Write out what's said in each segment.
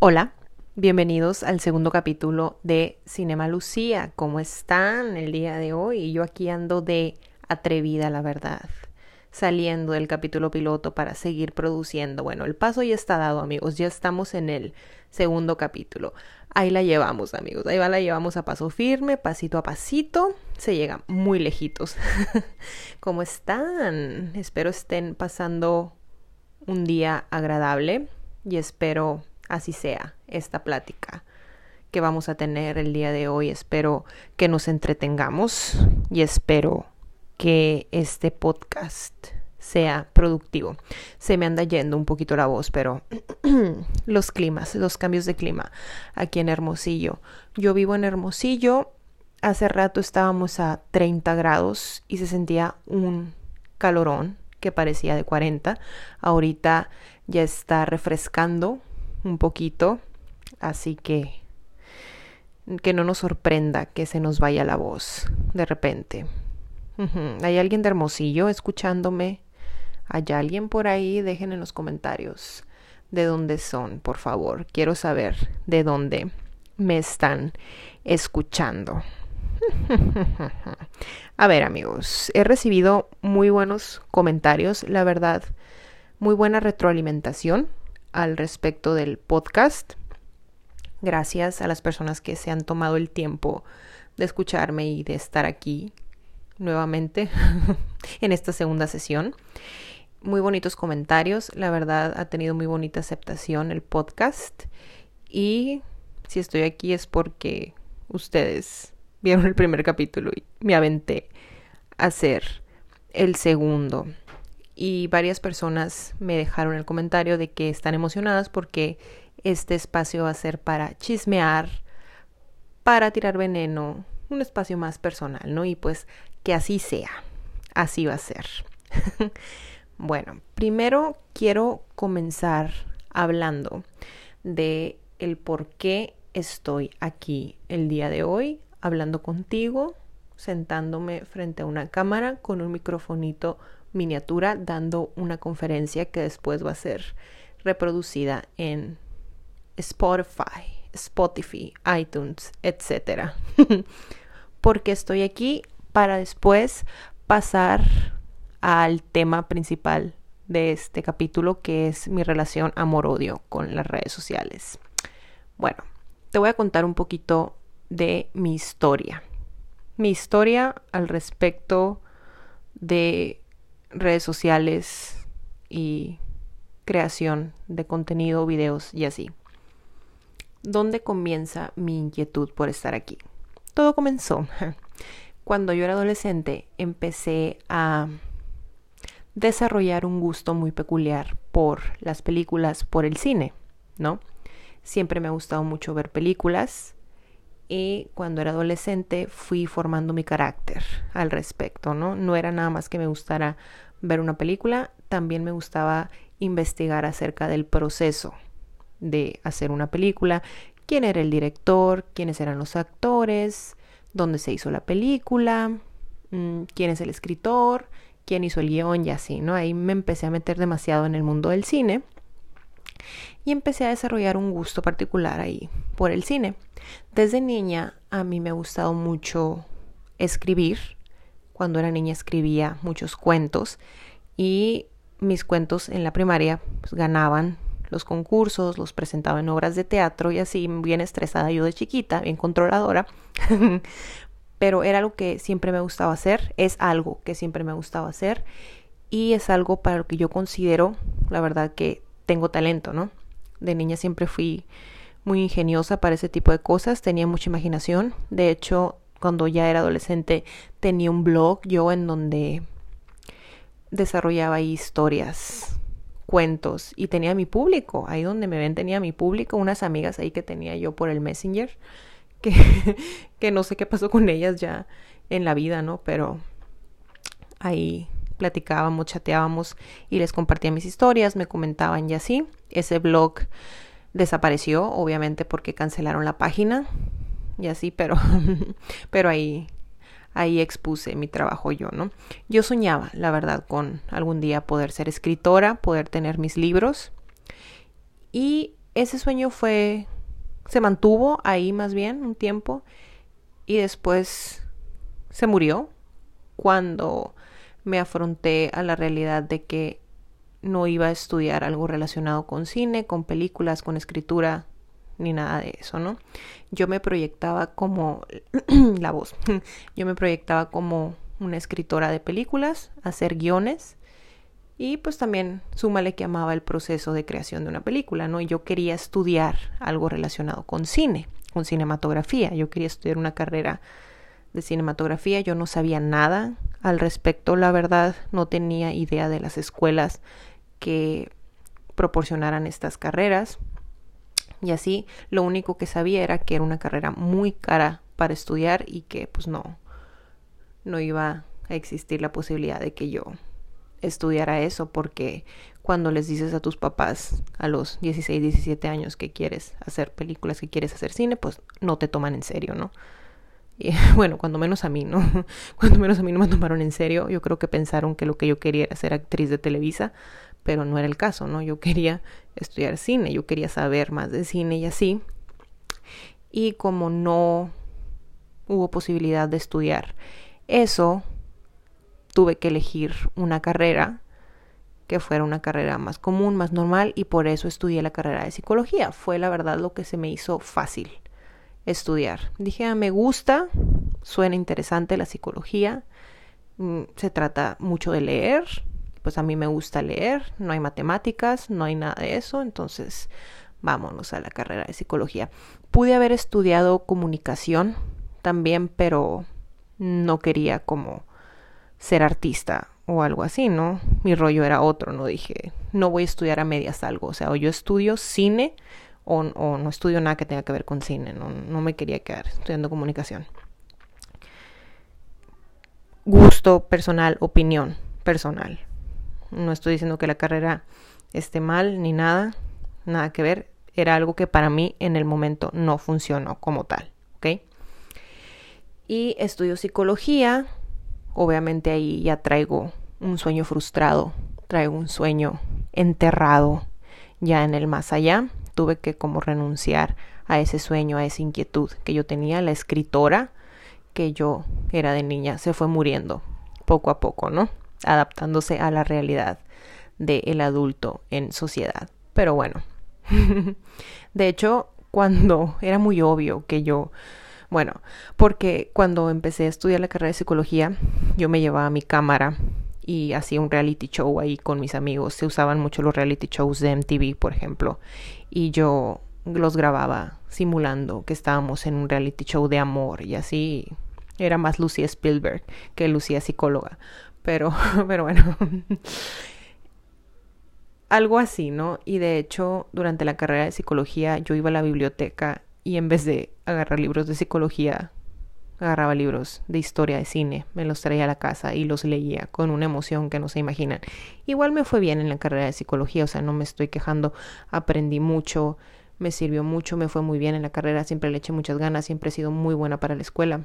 Hola, bienvenidos al segundo capítulo de Cinema Lucía. ¿Cómo están el día de hoy? Yo aquí ando de atrevida, la verdad, saliendo del capítulo piloto para seguir produciendo. Bueno, el paso ya está dado, amigos, ya estamos en el segundo capítulo. Ahí la llevamos, amigos, ahí va, la llevamos a paso firme, pasito a pasito, se llega muy lejitos. ¿Cómo están? Espero estén pasando un día agradable y espero así sea esta plática que vamos a tener el día de hoy. Espero que nos entretengamos y espero que este podcast sea productivo. Se me anda yendo un poquito la voz, pero los climas, los cambios de clima aquí en Hermosillo. Yo vivo en Hermosillo. Hace rato estábamos a 30 grados y se sentía un calorón que parecía de 40. Ahorita ya está refrescando un poquito, así que que no nos sorprenda que se nos vaya la voz de repente. ¿Hay alguien de Hermosillo escuchándome? ¿Hay alguien por ahí? Dejen en los comentarios de dónde son, por favor. Quiero saber de dónde me están escuchando. A ver amigos, he recibido muy buenos comentarios, la verdad, muy buena retroalimentación al respecto del podcast. Gracias a las personas que se han tomado el tiempo de escucharme y de estar aquí nuevamente en esta segunda sesión. Muy bonitos comentarios, la verdad ha tenido muy bonita aceptación el podcast y si estoy aquí es porque ustedes vieron el primer capítulo y me aventé a hacer el segundo. Y varias personas me dejaron el comentario de que están emocionadas porque este espacio va a ser para chismear, para tirar veneno, un espacio más personal, ¿no? Y pues que así sea, así va a ser. bueno, primero quiero comenzar hablando de el por qué estoy aquí el día de hoy hablando contigo, sentándome frente a una cámara con un microfonito miniatura dando una conferencia que después va a ser reproducida en Spotify, Spotify, iTunes, etc. Porque estoy aquí para después pasar al tema principal de este capítulo que es mi relación amor-odio con las redes sociales. Bueno, te voy a contar un poquito de mi historia. Mi historia al respecto de redes sociales y creación de contenido, videos y así. ¿Dónde comienza mi inquietud por estar aquí? Todo comenzó cuando yo era adolescente, empecé a desarrollar un gusto muy peculiar por las películas, por el cine, ¿no? Siempre me ha gustado mucho ver películas y cuando era adolescente fui formando mi carácter al respecto, ¿no? No era nada más que me gustara ver una película, también me gustaba investigar acerca del proceso de hacer una película, quién era el director, quiénes eran los actores, dónde se hizo la película, mm, quién es el escritor, quién hizo el guion y así, ¿no? Ahí me empecé a meter demasiado en el mundo del cine y empecé a desarrollar un gusto particular ahí por el cine. Desde niña a mí me ha gustado mucho escribir. Cuando era niña escribía muchos cuentos y mis cuentos en la primaria pues, ganaban los concursos, los presentaba en obras de teatro y así, bien estresada yo de chiquita, bien controladora. Pero era algo que siempre me gustaba hacer, es algo que siempre me gustaba hacer y es algo para lo que yo considero, la verdad, que tengo talento, ¿no? De niña siempre fui muy ingeniosa para ese tipo de cosas, tenía mucha imaginación. De hecho, cuando ya era adolescente tenía un blog yo en donde desarrollaba historias cuentos y tenía mi público, ahí donde me ven tenía mi público, unas amigas ahí que tenía yo por el Messenger, que, que no sé qué pasó con ellas ya en la vida, ¿no? Pero ahí platicábamos, chateábamos y les compartía mis historias, me comentaban y así. Ese blog desapareció, obviamente porque cancelaron la página y así, pero, pero ahí ahí expuse mi trabajo yo, ¿no? Yo soñaba, la verdad, con algún día poder ser escritora, poder tener mis libros y ese sueño fue, se mantuvo ahí más bien un tiempo y después se murió cuando me afronté a la realidad de que no iba a estudiar algo relacionado con cine, con películas, con escritura, ni nada de eso, ¿no? Yo me proyectaba como la voz, yo me proyectaba como una escritora de películas, hacer guiones y pues también súmale que amaba el proceso de creación de una película, ¿no? Y yo quería estudiar algo relacionado con cine, con cinematografía, yo quería estudiar una carrera de cinematografía, yo no sabía nada al respecto, la verdad, no tenía idea de las escuelas que proporcionaran estas carreras. Y así lo único que sabía era que era una carrera muy cara para estudiar y que pues no, no iba a existir la posibilidad de que yo estudiara eso porque cuando les dices a tus papás a los 16, 17 años que quieres hacer películas, que quieres hacer cine, pues no te toman en serio, ¿no? Y, bueno, cuando menos a mí, ¿no? Cuando menos a mí no me tomaron en serio, yo creo que pensaron que lo que yo quería era ser actriz de Televisa, pero no era el caso, ¿no? Yo quería estudiar cine, yo quería saber más de cine y así. Y como no hubo posibilidad de estudiar eso, tuve que elegir una carrera que fuera una carrera más común, más normal, y por eso estudié la carrera de psicología. Fue la verdad lo que se me hizo fácil estudiar. Dije, ah, me gusta, suena interesante la psicología, mm, se trata mucho de leer, pues a mí me gusta leer, no hay matemáticas, no hay nada de eso, entonces vámonos a la carrera de psicología. Pude haber estudiado comunicación también, pero no quería como ser artista o algo así, ¿no? Mi rollo era otro, no dije, no voy a estudiar a medias algo, o sea, o yo estudio cine o, no estudio nada que tenga que ver con cine, no me quería quedar estudiando comunicación. Gusto personal, opinión personal. No estoy diciendo que la carrera esté mal ni nada, nada que ver. Era algo que para mí en el momento no funcionó como tal, ¿ok? Y estudio psicología. Obviamente ahí ya traigo un sueño frustrado, traigo un sueño enterrado ya en el más allá. Tuve que como renunciar a ese sueño, a esa inquietud que yo tenía. La escritora que yo era de niña se fue muriendo poco a poco, ¿no? Adaptándose a la realidad del adulto en sociedad. Pero bueno, de hecho, cuando era muy obvio que yo, bueno, porque cuando empecé a estudiar la carrera de psicología, yo me llevaba mi cámara y hacía un reality show ahí con mis amigos. Se usaban mucho los reality shows de MTV, por ejemplo, y yo los grababa simulando que estábamos en un reality show de amor y así era más Lucia Spielberg que Lucía psicóloga pero, pero bueno, algo así, ¿no? Y de hecho, durante la carrera de psicología yo iba a la biblioteca y en vez de agarrar libros de psicología, agarraba libros de historia de cine, me los traía a la casa y los leía con una emoción que no se imaginan. Igual me fue bien en la carrera de psicología, o sea, no me estoy quejando, aprendí mucho, me sirvió mucho, me fue muy bien en la carrera, siempre le eché muchas ganas, siempre he sido muy buena para la escuela.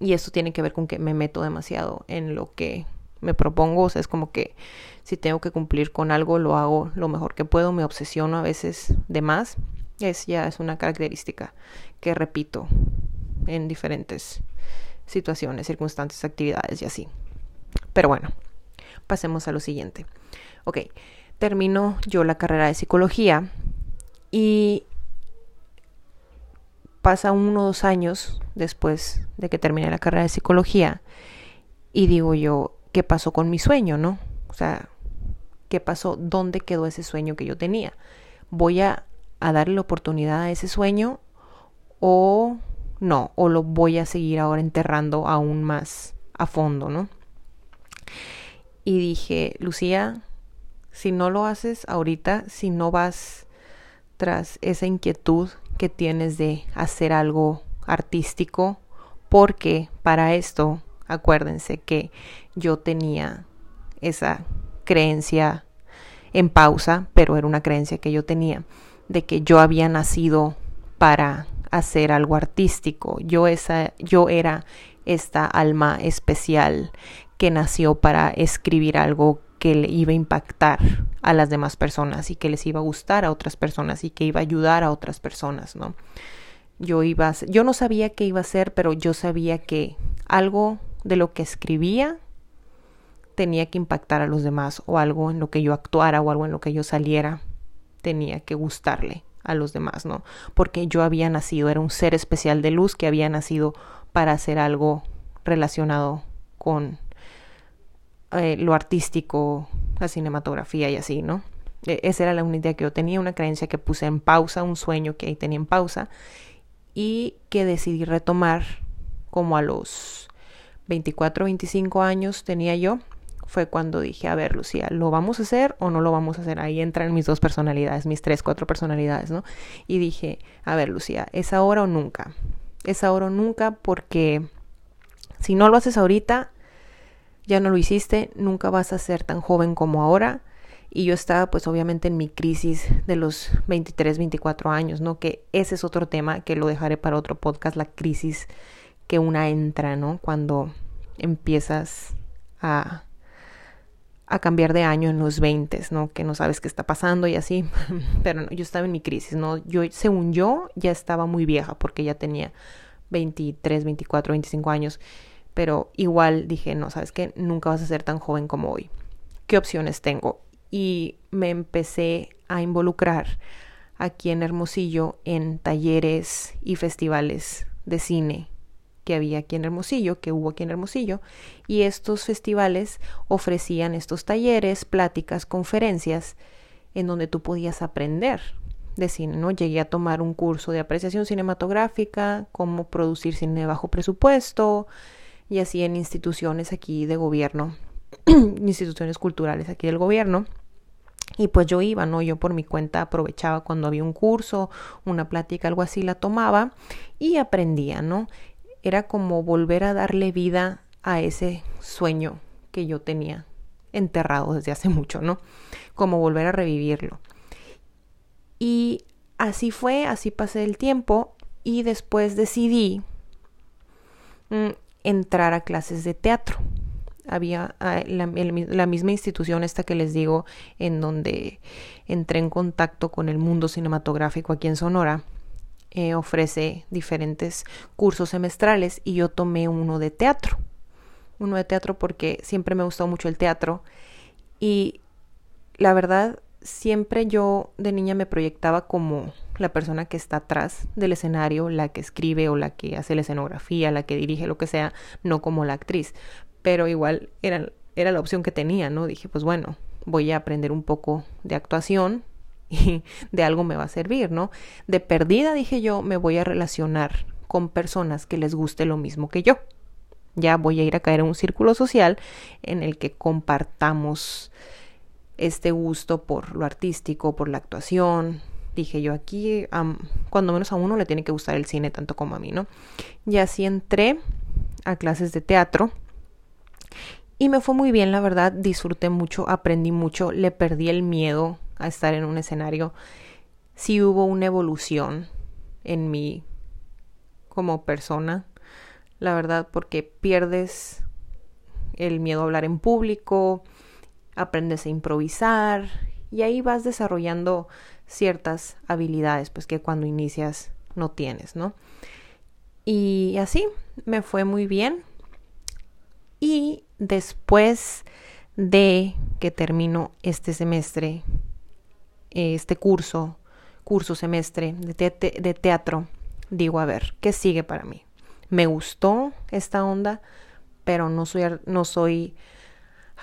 Y esto tiene que ver con que me meto demasiado en lo que me propongo. O sea, es como que si tengo que cumplir con algo, lo hago lo mejor que puedo. Me obsesiono a veces de más. Es ya es una característica que repito en diferentes situaciones, circunstancias, actividades y así. Pero bueno, pasemos a lo siguiente. Ok, termino yo la carrera de psicología y pasa uno o dos años después de que terminé la carrera de psicología y digo yo, ¿qué pasó con mi sueño, no? O sea, ¿qué pasó? ¿Dónde quedó ese sueño que yo tenía? ¿Voy a, a darle la oportunidad a ese sueño o no? ¿O lo voy a seguir ahora enterrando aún más a fondo, no? Y dije, Lucía, si no lo haces ahorita, si no vas tras esa inquietud que tienes de hacer algo artístico, porque para esto, acuérdense que yo tenía esa creencia en pausa, pero era una creencia que yo tenía, de que yo había nacido para hacer algo artístico. Yo, esa, yo era esta alma especial que nació para escribir algo que le iba a impactar a las demás personas y que les iba a gustar a otras personas y que iba a ayudar a otras personas, ¿no? Yo iba a, yo no sabía qué iba a hacer, pero yo sabía que algo de lo que escribía tenía que impactar a los demás o algo en lo que yo actuara o algo en lo que yo saliera tenía que gustarle a los demás, ¿no? Porque yo había nacido, era un ser especial de luz que había nacido para hacer algo relacionado con eh, lo artístico, la cinematografía y así, ¿no? E, esa era la única idea que yo tenía, una creencia que puse en pausa, un sueño que ahí tenía en pausa y que decidí retomar como a los 24, 25 años tenía yo fue cuando dije, a ver, Lucía, ¿lo vamos a hacer o no lo vamos a hacer? Ahí entran mis dos personalidades, mis tres, cuatro personalidades, ¿no? Y dije, a ver, Lucía, ¿es ahora o nunca? Es ahora o nunca porque si no lo haces ahorita, ya no lo hiciste, nunca vas a ser tan joven como ahora. Y yo estaba pues obviamente en mi crisis de los 23, 24 años, ¿no? Que ese es otro tema que lo dejaré para otro podcast, la crisis que una entra, ¿no? Cuando empiezas a a cambiar de año en los 20, ¿no? Que no sabes qué está pasando y así. Pero no, yo estaba en mi crisis, ¿no? Yo, según yo, ya estaba muy vieja porque ya tenía 23, 24, 25 años. Pero igual dije, no, ¿sabes qué? Nunca vas a ser tan joven como hoy. ¿Qué opciones tengo? Y me empecé a involucrar aquí en Hermosillo en talleres y festivales de cine que había aquí en Hermosillo, que hubo aquí en Hermosillo, y estos festivales ofrecían estos talleres, pláticas, conferencias, en donde tú podías aprender de cine, ¿no? Llegué a tomar un curso de apreciación cinematográfica, cómo producir cine bajo presupuesto, y así en instituciones aquí de gobierno, instituciones culturales aquí del gobierno. Y pues yo iba, ¿no? Yo por mi cuenta aprovechaba cuando había un curso, una plática, algo así, la tomaba y aprendía, ¿no? era como volver a darle vida a ese sueño que yo tenía enterrado desde hace mucho, ¿no? Como volver a revivirlo. Y así fue, así pasé el tiempo y después decidí mm, entrar a clases de teatro. Había ah, la, misma institución esta que les digo en donde entré en contacto con el mundo cinematográfico aquí en Sonora eh, ofrece diferentes cursos semestrales y yo tomé uno de teatro. Uno de teatro porque siempre me gustó mucho el teatro y la verdad siempre yo de niña me proyectaba como la persona que está atrás del escenario, la que escribe o la que hace la escenografía, la que dirige, lo que sea, no como la actriz. Pero igual era, era la opción que tenía, ¿no? Dije, pues bueno, voy a aprender un poco de actuación y de algo me va a servir, ¿no? De perdida, dije yo, me voy a relacionar con personas que les guste lo mismo que yo. Ya voy a ir a caer en un círculo social en el que compartamos este gusto por lo artístico, por la actuación. Dije yo aquí, cuando menos a uno le tiene que gustar el cine tanto como a mí, ¿no? Y así entré a clases de teatro y me fue muy bien, la verdad, disfruté mucho, aprendí mucho, le perdí el miedo a estar en un escenario, sí hubo una evolución en mí como persona, la verdad, porque pierdes el miedo a hablar en público, aprendes a improvisar y ahí vas desarrollando ciertas habilidades pues que cuando inicias no tienes, ¿no? Y así me fue muy bien. Y después de que termino este semestre este curso, curso semestre de, teatro, digo, a ver, ¿qué sigue para mí? Me gustó esta onda, pero no soy, no soy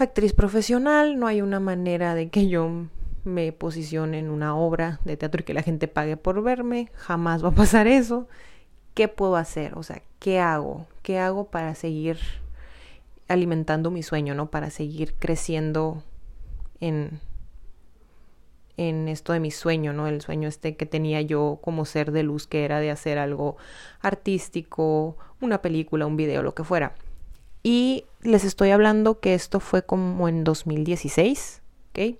actriz profesional, no hay una manera de que yo me posicione en una obra de teatro y que la gente pague por verme, jamás va a pasar eso. ¿Qué puedo hacer? O sea, ¿qué hago? ¿Qué hago para seguir alimentando mi sueño, ¿no? Para seguir creciendo en, en esto de mi sueño, ¿no? El sueño este que tenía yo como ser de luz, que era de hacer algo artístico, una película, un video, lo que fuera. Y les estoy hablando que esto fue como en 2016, ¿ok?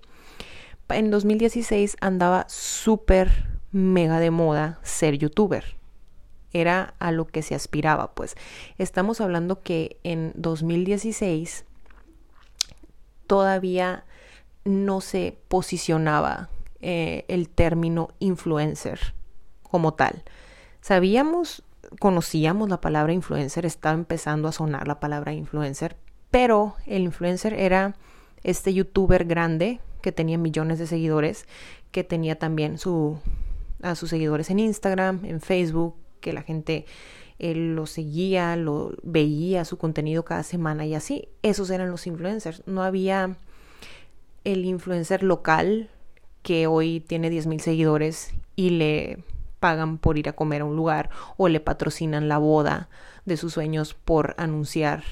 En 2016 andaba súper mega de moda ser youtuber. Era a lo que se aspiraba, pues. Estamos hablando que en 2016 todavía no se posicionaba eh, el término influencer como tal. Sabíamos, conocíamos la palabra influencer, estaba empezando a sonar la palabra influencer, pero el influencer era este youtuber grande que tenía millones de seguidores, que tenía también su, a sus seguidores en Instagram, en Facebook, que la gente eh, lo seguía, lo veía su contenido cada semana y así. Esos eran los influencers. No había el influencer local que hoy tiene 10.000 seguidores y le pagan por ir a comer a un lugar o le patrocinan la boda de sus sueños por anunciar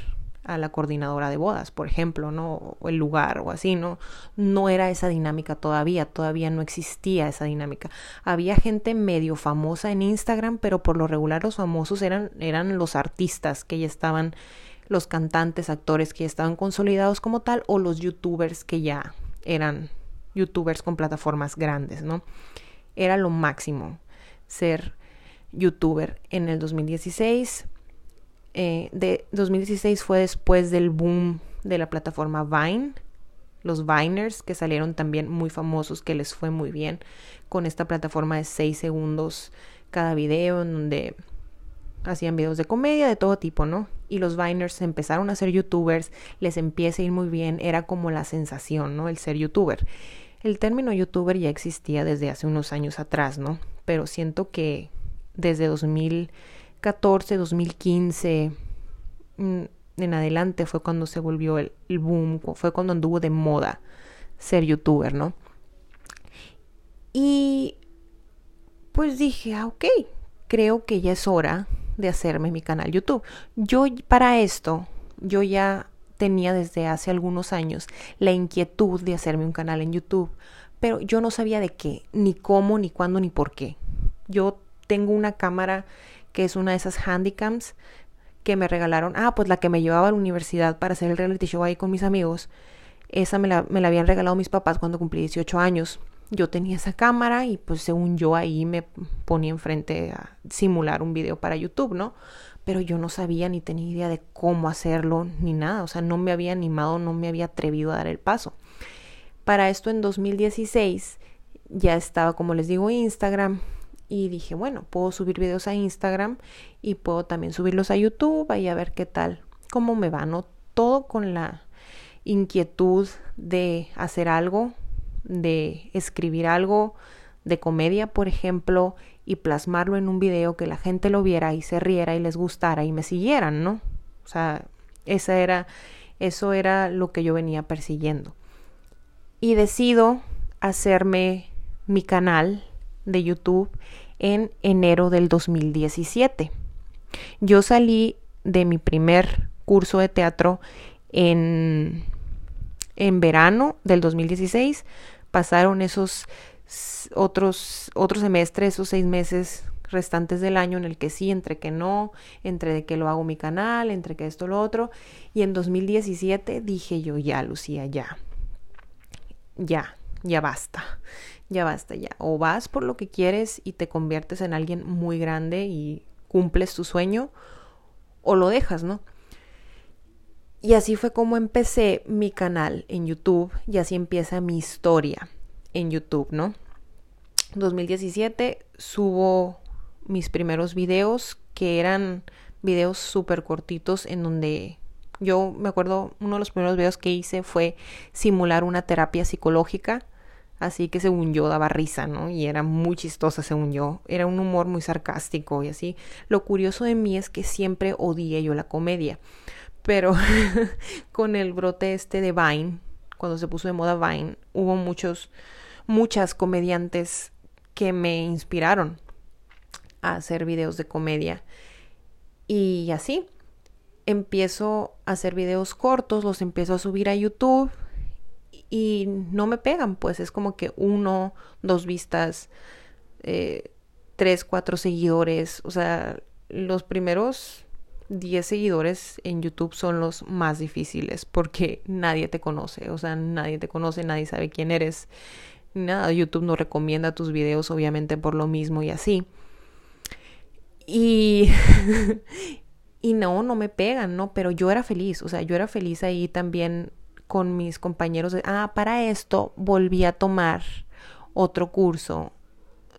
a la coordinadora de bodas, por ejemplo, ¿no? O el lugar o así, ¿no? No era esa dinámica todavía, todavía no existía esa dinámica. Había gente medio famosa en Instagram, pero por lo regular los famosos eran, eran los artistas que ya estaban, los cantantes, actores que ya estaban consolidados como tal, o los youtubers que ya eran youtubers con plataformas grandes, ¿no? Era lo máximo ser youtuber en el 2016 eh, de 2016 fue después del boom de la plataforma Vine, los Viners que salieron también muy famosos, que les fue muy bien con esta plataforma de 6 segundos cada video en donde hacían videos de comedia de todo tipo, ¿no? Y los Viners empezaron a ser youtubers, les empieza a ir muy bien, era como la sensación, ¿no? El ser youtuber. El término youtuber ya existía desde hace unos años atrás, ¿no? Pero siento que desde 2000 2014, 2015 mm, en adelante fue cuando se volvió el, boom, fue cuando anduvo de moda ser youtuber, ¿no? Y pues dije, ah, ok, creo que ya es hora de hacerme mi canal YouTube. Yo para esto, yo ya tenía desde hace algunos años la inquietud de hacerme un canal en YouTube, pero yo no sabía de qué, ni cómo, ni cuándo, ni por qué. Yo tengo una cámara que es una de esas handycams que me regalaron. Ah, pues la que me llevaba a la universidad para hacer el reality show ahí con mis amigos. Esa me la, me la habían regalado mis papás cuando cumplí 18 años. Yo tenía esa cámara y pues según yo ahí me ponía enfrente a simular un video para YouTube, ¿no? Pero yo no sabía ni tenía idea de cómo hacerlo ni nada. O sea, no me había animado, no me había atrevido a dar el paso. Para esto en 2016 ya estaba, como les digo, Instagram, y dije, bueno, puedo subir videos a Instagram y puedo también subirlos a YouTube y a ver qué tal, cómo me va, ¿no? Todo con la inquietud de hacer algo, de escribir algo de comedia, por ejemplo, y plasmarlo en un video que la gente lo viera y se riera y les gustara y me siguieran, ¿no? O sea, esa era, eso era lo que yo venía persiguiendo. Y decido hacerme mi canal de YouTube en enero del 2017. Yo salí de mi primer curso de teatro en, en verano del 2016. Pasaron esos otros, otros semestres, esos seis meses restantes del año en el que sí, entre que no, entre que lo hago mi canal, entre que esto, lo otro. Y en 2017 dije yo, ya, Lucía, ya. Ya, ya basta ya basta, ya. O vas por lo que quieres y te conviertes en alguien muy grande y cumples tu sueño, o lo dejas, ¿no? Y así fue como empecé mi canal en YouTube y así empieza mi historia en YouTube, ¿no? 2017 subo mis primeros videos que eran videos súper cortitos en donde yo me acuerdo uno de los primeros videos que hice fue simular una terapia psicológica así que según yo daba risa, ¿no? Y era muy chistosa según yo, era un humor muy sarcástico y así. Lo curioso de mí es que siempre odié yo la comedia, pero con el brote este de Vine, cuando se puso de moda Vine, hubo muchos, muchas comediantes que me inspiraron a hacer videos de comedia. Y así, empiezo a hacer videos cortos, los empiezo a subir a YouTube y no me pegan, pues es como que uno, dos vistas, eh, tres, cuatro seguidores, o sea, los primeros diez seguidores en YouTube son los más difíciles porque nadie te conoce, o sea, nadie te conoce, nadie sabe quién eres. Nada, YouTube no recomienda tus videos obviamente por lo mismo y así. Y y no, no me pegan, ¿no? Pero yo era feliz, o sea, yo era feliz ahí también con mis compañeros de, ah, para esto volví a tomar otro curso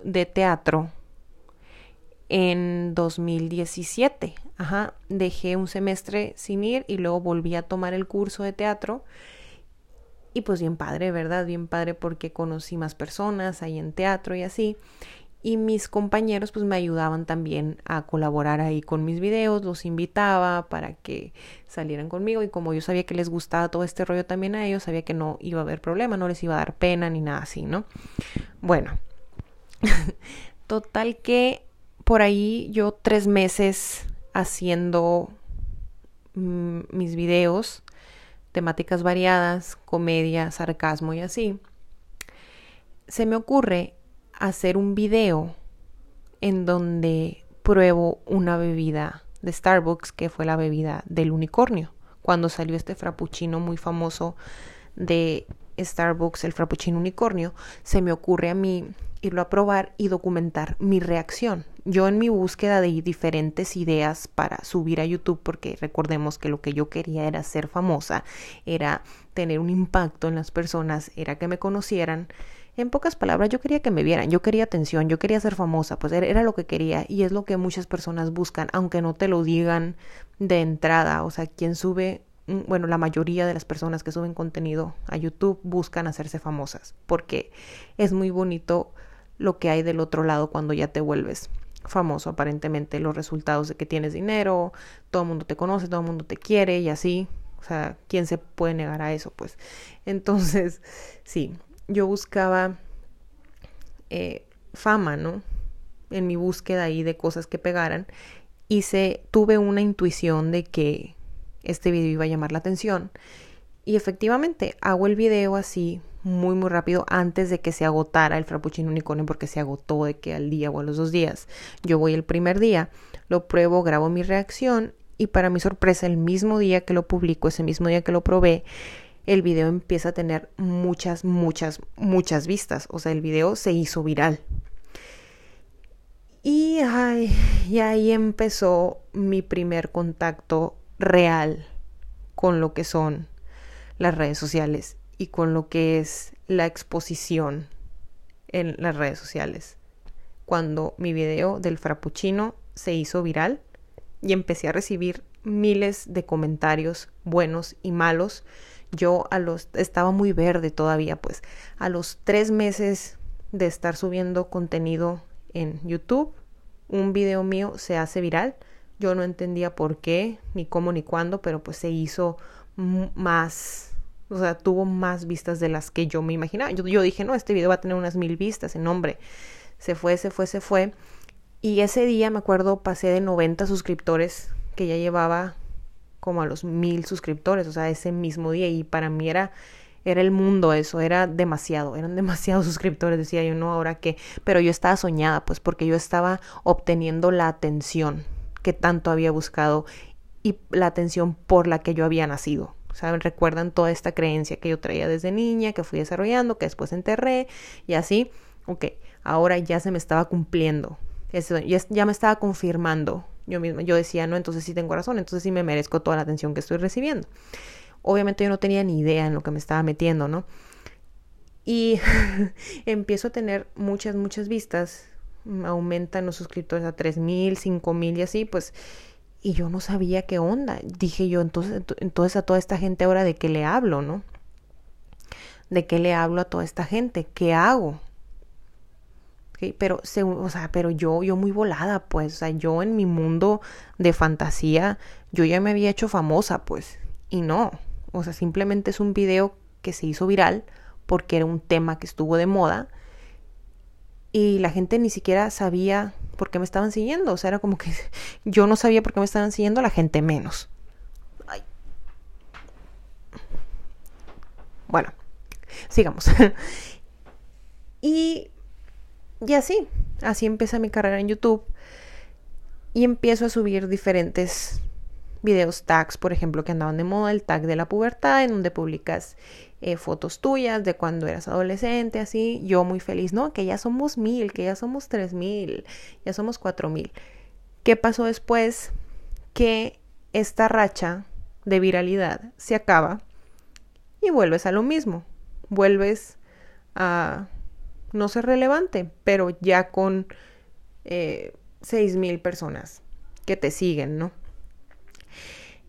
de teatro en 2017. Ajá, dejé un semestre sin ir y luego volví a tomar el curso de teatro. Y pues bien padre, ¿verdad? Bien padre porque conocí más personas ahí en teatro y así. Y mis compañeros pues me ayudaban también a colaborar ahí con mis videos, los invitaba para que salieran conmigo y como yo sabía que les gustaba todo este rollo también a ellos, sabía que no iba a haber problema, no les iba a dar pena ni nada así, ¿no? Bueno, total que por ahí yo tres meses haciendo mm, mis videos, temáticas variadas, comedia, sarcasmo y así, se me ocurre hacer un video en donde pruebo una bebida de Starbucks que fue la bebida del unicornio. Cuando salió este frappuccino muy famoso de Starbucks, el frappuccino unicornio, se me ocurre a mí irlo a probar y documentar mi reacción. Yo en mi búsqueda de diferentes ideas para subir a YouTube, porque recordemos que lo que yo quería era ser famosa, era tener un impacto en las personas, era que me conocieran. En pocas palabras, yo quería que me vieran, yo quería atención, yo quería ser famosa, pues era, lo que quería y es lo que muchas personas buscan, aunque no te lo digan de entrada. O sea, quien sube Mm, bueno, la mayoría de las personas que suben contenido a YouTube buscan hacerse famosas, porque es muy bonito lo que hay del otro lado cuando ya te vuelves famoso, aparentemente los resultados de que tienes dinero, todo el mundo te conoce, todo el mundo te quiere y así, o sea, ¿quién se puede negar a eso? Pues entonces, sí, yo buscaba eh, fama, ¿no? En mi búsqueda ahí de cosas que pegaran, hice, tuve una intuición de que este video iba a llamar la atención. Y efectivamente, hago el video así muy muy rápido antes de que se agotara el frappuccino unicornio porque se agotó de que al día o a los dos días. Yo voy el primer día, lo pruebo, grabo mi reacción y para mi sorpresa el mismo día que lo publico, ese mismo día que lo probé, el video empieza a tener muchas, muchas, muchas vistas. O sea, el video se hizo viral. Y, ay, y ahí empezó mi primer contacto real con lo que son las redes sociales y con lo que es la exposición en las redes sociales. Cuando mi video del frappuccino se hizo viral y empecé a recibir miles de comentarios buenos y malos, yo a los estaba muy verde todavía, pues a los tres meses de estar subiendo contenido en YouTube, un video mío se hace viral yo no entendía por qué, ni cómo, ni cuándo, pero pues se hizo más, o sea, tuvo más vistas de las que yo me imaginaba. Yo, yo dije, no, este video va a tener unas mil vistas, en nombre. Se fue, se fue, se fue. Y ese día, me acuerdo, pasé de 90 suscriptores, que ya llevaba como a los mil suscriptores, o sea, ese mismo día. Y para mí era era el mundo eso, era demasiado, eran demasiados suscriptores, decía yo, no, ahora qué, pero yo estaba soñada, pues porque yo estaba obteniendo la atención que tanto había buscado y la atención por la que yo había nacido. ¿Saben? Recuerdan toda esta creencia que yo traía desde niña, que fui desarrollando, que después enterré y así. Ok, ahora ya se me estaba cumpliendo. Eso, ya, ya me estaba confirmando yo misma. Yo decía, no, entonces sí tengo razón, entonces sí me merezco toda la atención que estoy recibiendo. Obviamente yo no tenía ni idea en lo que me estaba metiendo, ¿no? Y empiezo a tener muchas, muchas vistas aumentan los suscriptores a tres mil, cinco mil y así, pues, y yo no sabía qué onda. Dije yo, entonces, entonces a toda esta gente ahora de qué le hablo, ¿no? ¿De qué le hablo a toda esta gente? ¿Qué hago? Pero, o sea, pero yo, yo muy volada, pues, o sea, yo en mi mundo de fantasía, yo ya me había hecho famosa, pues, y no, o sea, simplemente es un video que se hizo viral porque era un tema que estuvo de moda y la gente ni siquiera sabía por qué me estaban siguiendo. O sea, era como que yo no sabía por qué me estaban siguiendo, la gente menos. Bueno, sigamos. y, y así, así empieza mi carrera en YouTube. Y empiezo a subir diferentes videos tags, por ejemplo, que andaban de moda, el tag de la pubertad, en donde publicas eh, fotos tuyas de cuando eras adolescente, así, yo muy feliz, ¿no? Que ya somos mil, que ya somos tres mil, ya somos cuatro mil. ¿Qué pasó después? Que esta racha de viralidad se acaba y vuelves a lo mismo. Vuelves a no ser relevante, pero ya con eh, seis mil personas que te siguen, ¿no?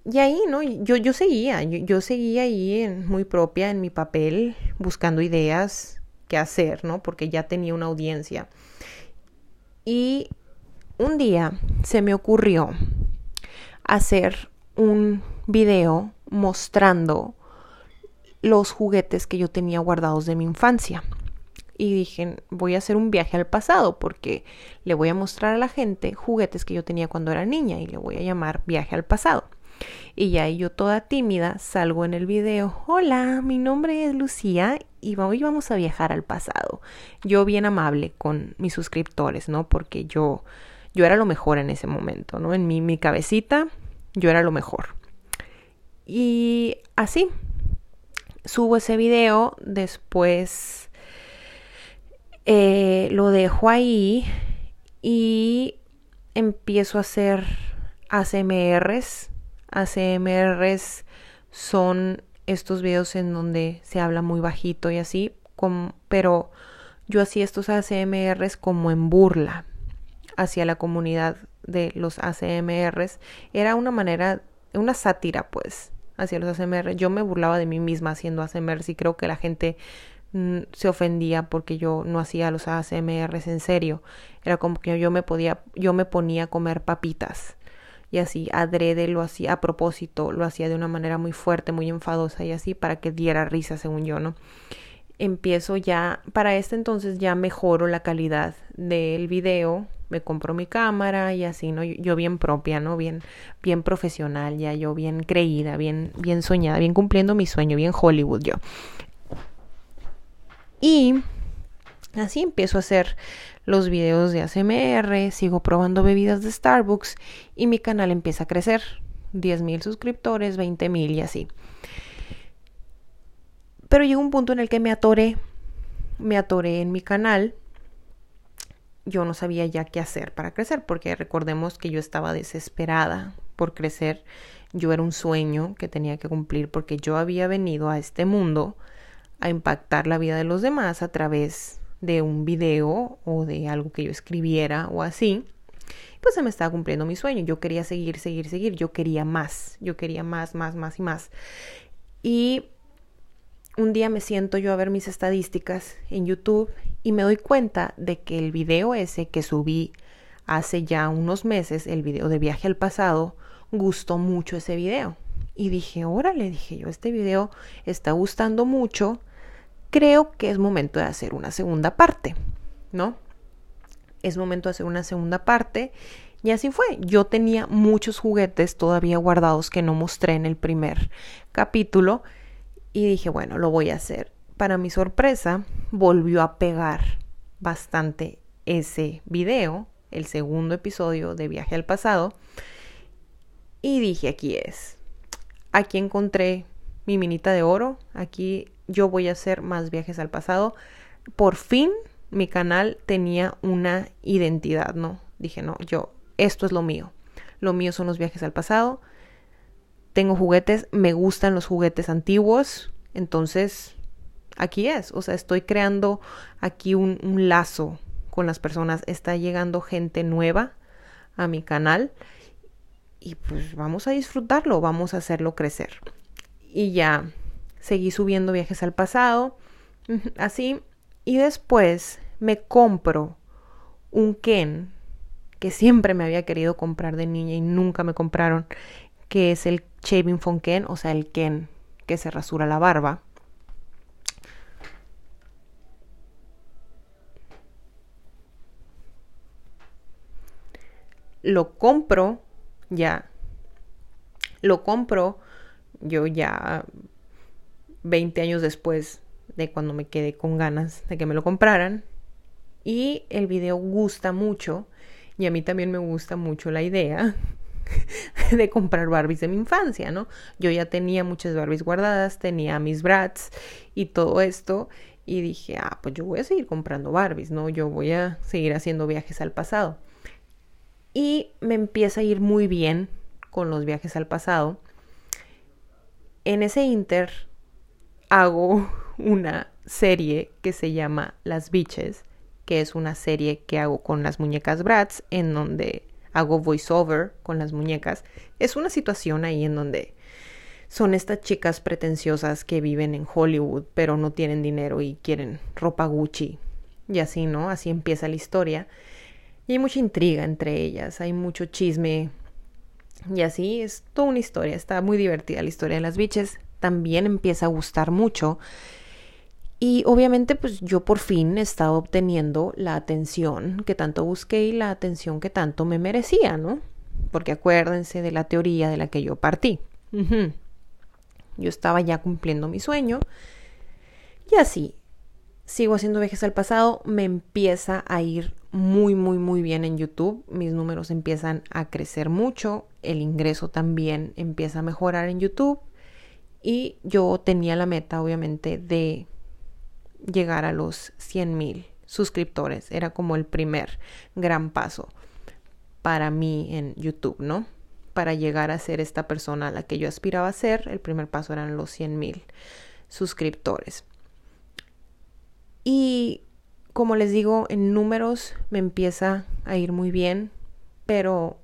Y ahí, ¿no? Yo, yo seguía, yo, seguía ahí en, muy propia en mi papel, buscando ideas que hacer, ¿no? Porque ya tenía una audiencia. Y un día se me ocurrió hacer un video mostrando los juguetes que yo tenía guardados de mi infancia. Y dije, voy a hacer un viaje al pasado porque le voy a mostrar a la gente juguetes que yo tenía cuando era niña y le voy a llamar viaje al pasado. Y ya yo toda tímida salgo en el video, hola, mi nombre es Lucía y hoy vamos a viajar al pasado. Yo bien amable con mis suscriptores, ¿no? Porque yo, yo era lo mejor en ese momento, ¿no? En mi, mi cabecita, yo era lo mejor. Y así, subo ese video, después eh, lo dejo ahí y empiezo a hacer ACMRs ACMRs son estos videos en donde se habla muy bajito y así, pero yo hacía estos ACMRs como en burla hacia la comunidad de los ACMRs. Era una manera, una sátira pues hacia los ACMRs. Yo me burlaba de mí misma haciendo ACMRs y creo que la gente mm, se ofendía porque yo no hacía los ACMRs en serio. Era como que yo me podía, yo me ponía a comer papitas y así adrede lo hacía a propósito, lo hacía de una manera muy fuerte, muy enfadosa y así para que diera risa según yo, ¿no? Empiezo ya, para este entonces ya mejoro la calidad del video, me compro mi cámara y así, ¿no? Yo bien propia, ¿no? Bien, bien profesional, ya yo bien creída, bien, bien soñada, bien cumpliendo mi sueño, bien Hollywood yo. Y así empiezo a hacer los videos de ASMR, sigo probando bebidas de Starbucks y mi canal empieza a crecer. 10 mil suscriptores, 20 mil y así. Pero llegó un punto en el que me atoré, me atoré en mi canal. Yo no sabía ya qué hacer para crecer, porque recordemos que yo estaba desesperada por crecer. Yo era un sueño que tenía que cumplir porque yo había venido a este mundo a impactar la vida de los demás a través de un video o de algo que yo escribiera o así, pues se me estaba cumpliendo mi sueño. Yo quería seguir, seguir, seguir. Yo quería más. Yo quería más, más, más y más. Y un día me siento yo a ver mis estadísticas en YouTube y me doy cuenta de que el video ese que subí hace ya unos meses, el video de viaje al pasado, gustó mucho ese video. Y dije, órale, dije yo, este video está gustando mucho creo que es momento de hacer una segunda parte, ¿no? Es momento de hacer una segunda parte. Y así fue. Yo tenía muchos juguetes todavía guardados que no mostré en el primer capítulo. Y dije, bueno, lo voy a hacer. Para mi sorpresa, volvió a pegar bastante ese video, el segundo episodio de Viaje al Pasado. Y dije, aquí es. Aquí encontré mi minita de oro. Aquí yo voy a hacer más viajes al pasado. Por fin mi canal tenía una identidad, ¿no? Dije, no, yo, esto es lo mío. Lo mío son los viajes al pasado. Tengo juguetes, me gustan los juguetes antiguos. Entonces, aquí es. O sea, estoy creando aquí un, lazo con las personas. Está llegando gente nueva a mi canal. Y pues vamos a disfrutarlo, vamos a hacerlo crecer. Y ya seguí subiendo viajes al pasado, así, y después me compro un Ken que siempre me había querido comprar de niña y nunca me compraron, que es el Shaving Phone Ken, o sea, el Ken que se rasura la barba. Lo compro ya. Lo compro yo ya 20 años después de cuando me quedé con ganas de que me lo compraran. Y el video gusta mucho y a mí también me gusta mucho la idea de comprar Barbies de mi infancia, ¿no? Yo ya tenía muchas Barbies guardadas, tenía mis Brats y todo esto y dije, ah, pues yo voy a seguir comprando Barbies, ¿no? Yo voy a seguir haciendo viajes al pasado. Y me empieza a ir muy bien con los viajes al pasado. En ese inter hago una serie que se llama Las Biches, que es una serie que hago con las muñecas Bratz, en donde hago voiceover con las muñecas. Es una situación ahí en donde son estas chicas pretenciosas que viven en Hollywood, pero no tienen dinero y quieren ropa Gucci. Y así, ¿no? Así empieza la historia. Y hay mucha intriga entre ellas, hay mucho chisme. Y así es toda una historia. Está muy divertida la historia de las biches. También empieza a gustar mucho. Y obviamente pues yo por fin estaba obteniendo la atención que tanto busqué y la atención que tanto me merecía, ¿no? Porque acuérdense de la teoría de la que yo partí. Yo estaba ya cumpliendo mi sueño. Y así, sigo haciendo viajes al pasado, me empieza a ir muy, muy, muy bien en YouTube. Mis números empiezan a crecer mucho, el ingreso también empieza a mejorar en YouTube. Y yo tenía la meta, obviamente, de llegar a los 100 mil suscriptores. Era como el primer gran paso para mí en YouTube, ¿no? Para llegar a ser esta persona a la que yo aspiraba a ser, el primer paso eran los 100 mil suscriptores. Y como les digo, en números me empieza a ir muy bien, pero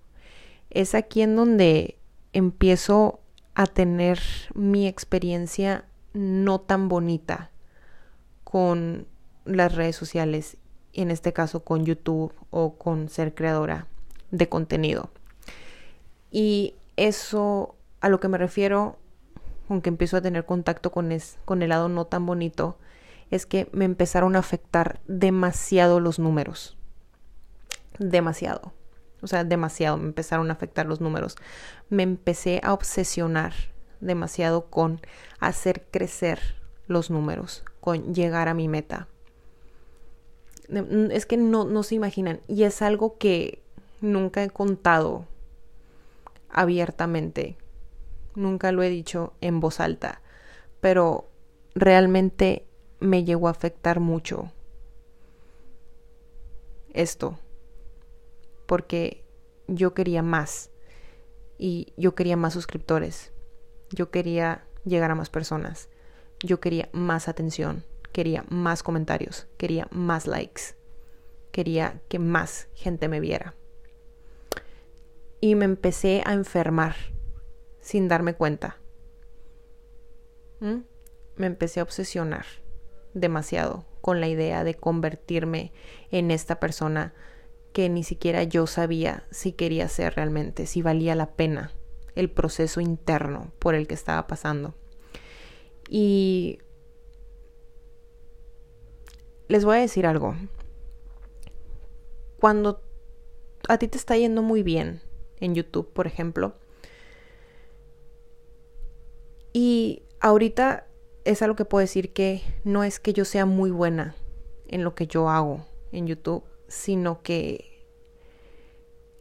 es aquí en donde empiezo a tener mi experiencia no tan bonita con las redes sociales, en este caso con YouTube o con ser creadora de contenido. Y eso a lo que me refiero, aunque empiezo a tener contacto con, con el lado no tan bonito, es que me empezaron a afectar demasiado los números. Demasiado. O sea, demasiado me empezaron a afectar los números. Me empecé a obsesionar demasiado con hacer crecer los números, con llegar a mi meta. Es que no, no se imaginan. Y es algo que nunca he contado abiertamente. Nunca lo he dicho en voz alta. Pero realmente me llegó a afectar mucho esto, porque yo quería más y yo quería más suscriptores, yo quería llegar a más personas, yo quería más atención, quería más comentarios, quería más likes, quería que más gente me viera. Y me empecé a enfermar sin darme cuenta. ¿Mm? Me empecé a obsesionar demasiado con la idea de convertirme en esta persona que ni siquiera yo sabía si quería ser realmente, si valía la pena el proceso interno por el que estaba pasando. Y les voy a decir algo. Cuando a ti te está yendo muy bien en YouTube, por ejemplo, y ahorita es algo que puedo decir que no es que yo sea muy buena en lo que yo hago en YouTube, sino que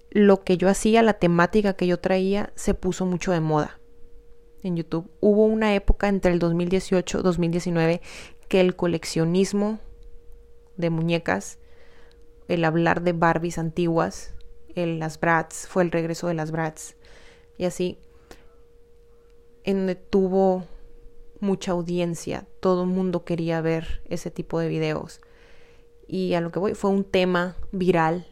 lo que yo hacía, la temática que yo traía, se puso mucho de moda en YouTube. Hubo una época entre el 2018 y 2019 que el coleccionismo de muñecas, el hablar de Barbies antiguas, el, las Bratz, fue el regreso de las Bratz, y así, en donde tuvo mucha audiencia, todo el mundo quería ver ese tipo de videos. Y a lo que voy, fue un tema viral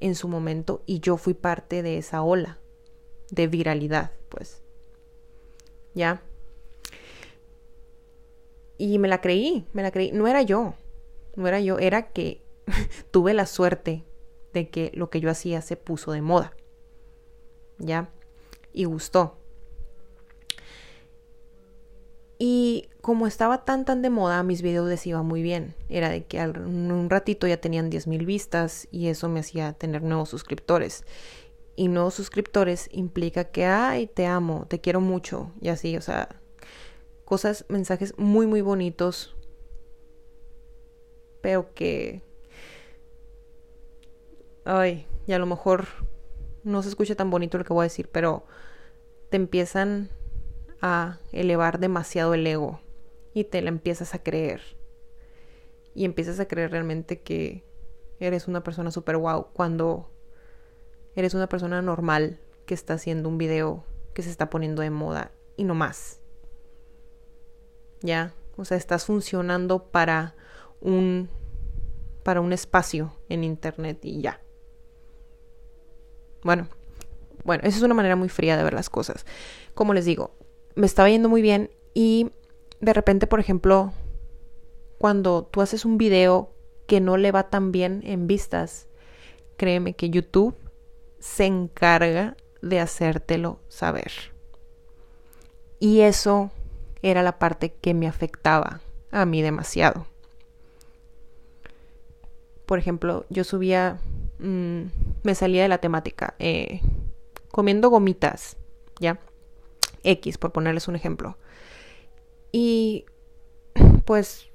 en su momento y yo fui parte de esa ola de viralidad, pues. ¿Ya? Y me la creí, me la creí. No era yo, no era yo, era que tuve la suerte de que lo que yo hacía se puso de moda. ¿Ya? Y gustó. Y como estaba tan tan de moda, mis videos les muy bien. Era de que en un ratito ya tenían 10.000 vistas y eso me hacía tener nuevos suscriptores. Y nuevos suscriptores implica que, ay, te amo, te quiero mucho. Y así, o sea, cosas, mensajes muy, muy bonitos. Pero que... Ay, y a lo mejor no se escucha tan bonito lo que voy a decir, pero te empiezan a elevar demasiado el ego y te la empiezas a creer. Y empiezas a creer realmente que eres una persona super wow cuando eres una persona normal que está haciendo un video que se está poniendo de moda y no más. ¿Ya? O sea, estás funcionando para un para un espacio en internet y ya. Bueno, bueno, esa es una manera muy fría de ver las cosas. Como les digo, me estaba yendo muy bien y de repente, por ejemplo, cuando tú haces un video que no le va tan bien en vistas, créeme que YouTube se encarga de hacértelo saber. Y eso era la parte que me afectaba a mí demasiado. Por ejemplo, yo subía, mm, me salía de la temática, eh, comiendo gomitas, ¿ya? X, por ponerles un ejemplo. Y pues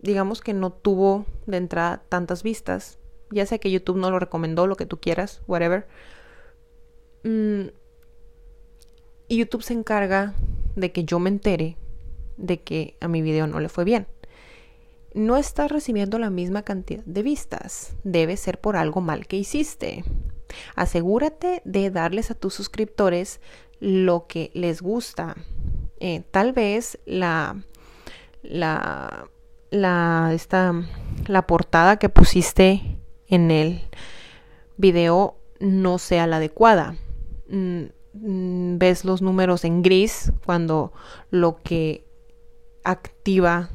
digamos que no tuvo de entrada tantas vistas, ya sea que YouTube no lo recomendó, lo que tú quieras, whatever. Mm, y YouTube se encarga de que yo me entere de que a mi video no le fue bien. No estás recibiendo la misma cantidad de vistas. Debe ser por algo mal que hiciste. Asegúrate de darles a tus suscriptores lo que les gusta. Eh, tal vez la, la, la, esta, la portada que pusiste en el video no sea la adecuada. Mm, ves los números en gris cuando lo que activa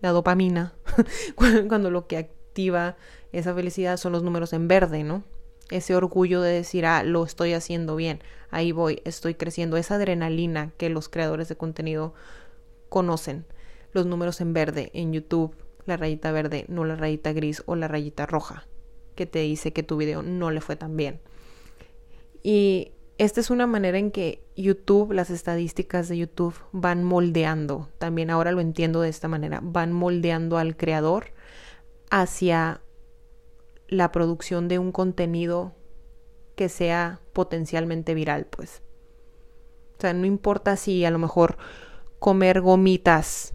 la dopamina, cuando lo que activa esa felicidad son los números en verde, ¿no? Ese orgullo de decir, ah, lo estoy haciendo bien, ahí voy, estoy creciendo, esa adrenalina que los creadores de contenido conocen, los números en verde en YouTube, la rayita verde, no la rayita gris o la rayita roja, que te dice que tu video no le fue tan bien. Y esta es una manera en que YouTube, las estadísticas de YouTube van moldeando, también ahora lo entiendo de esta manera, van moldeando al creador hacia la producción de un contenido que sea potencialmente viral, pues. O sea, no importa si a lo mejor comer gomitas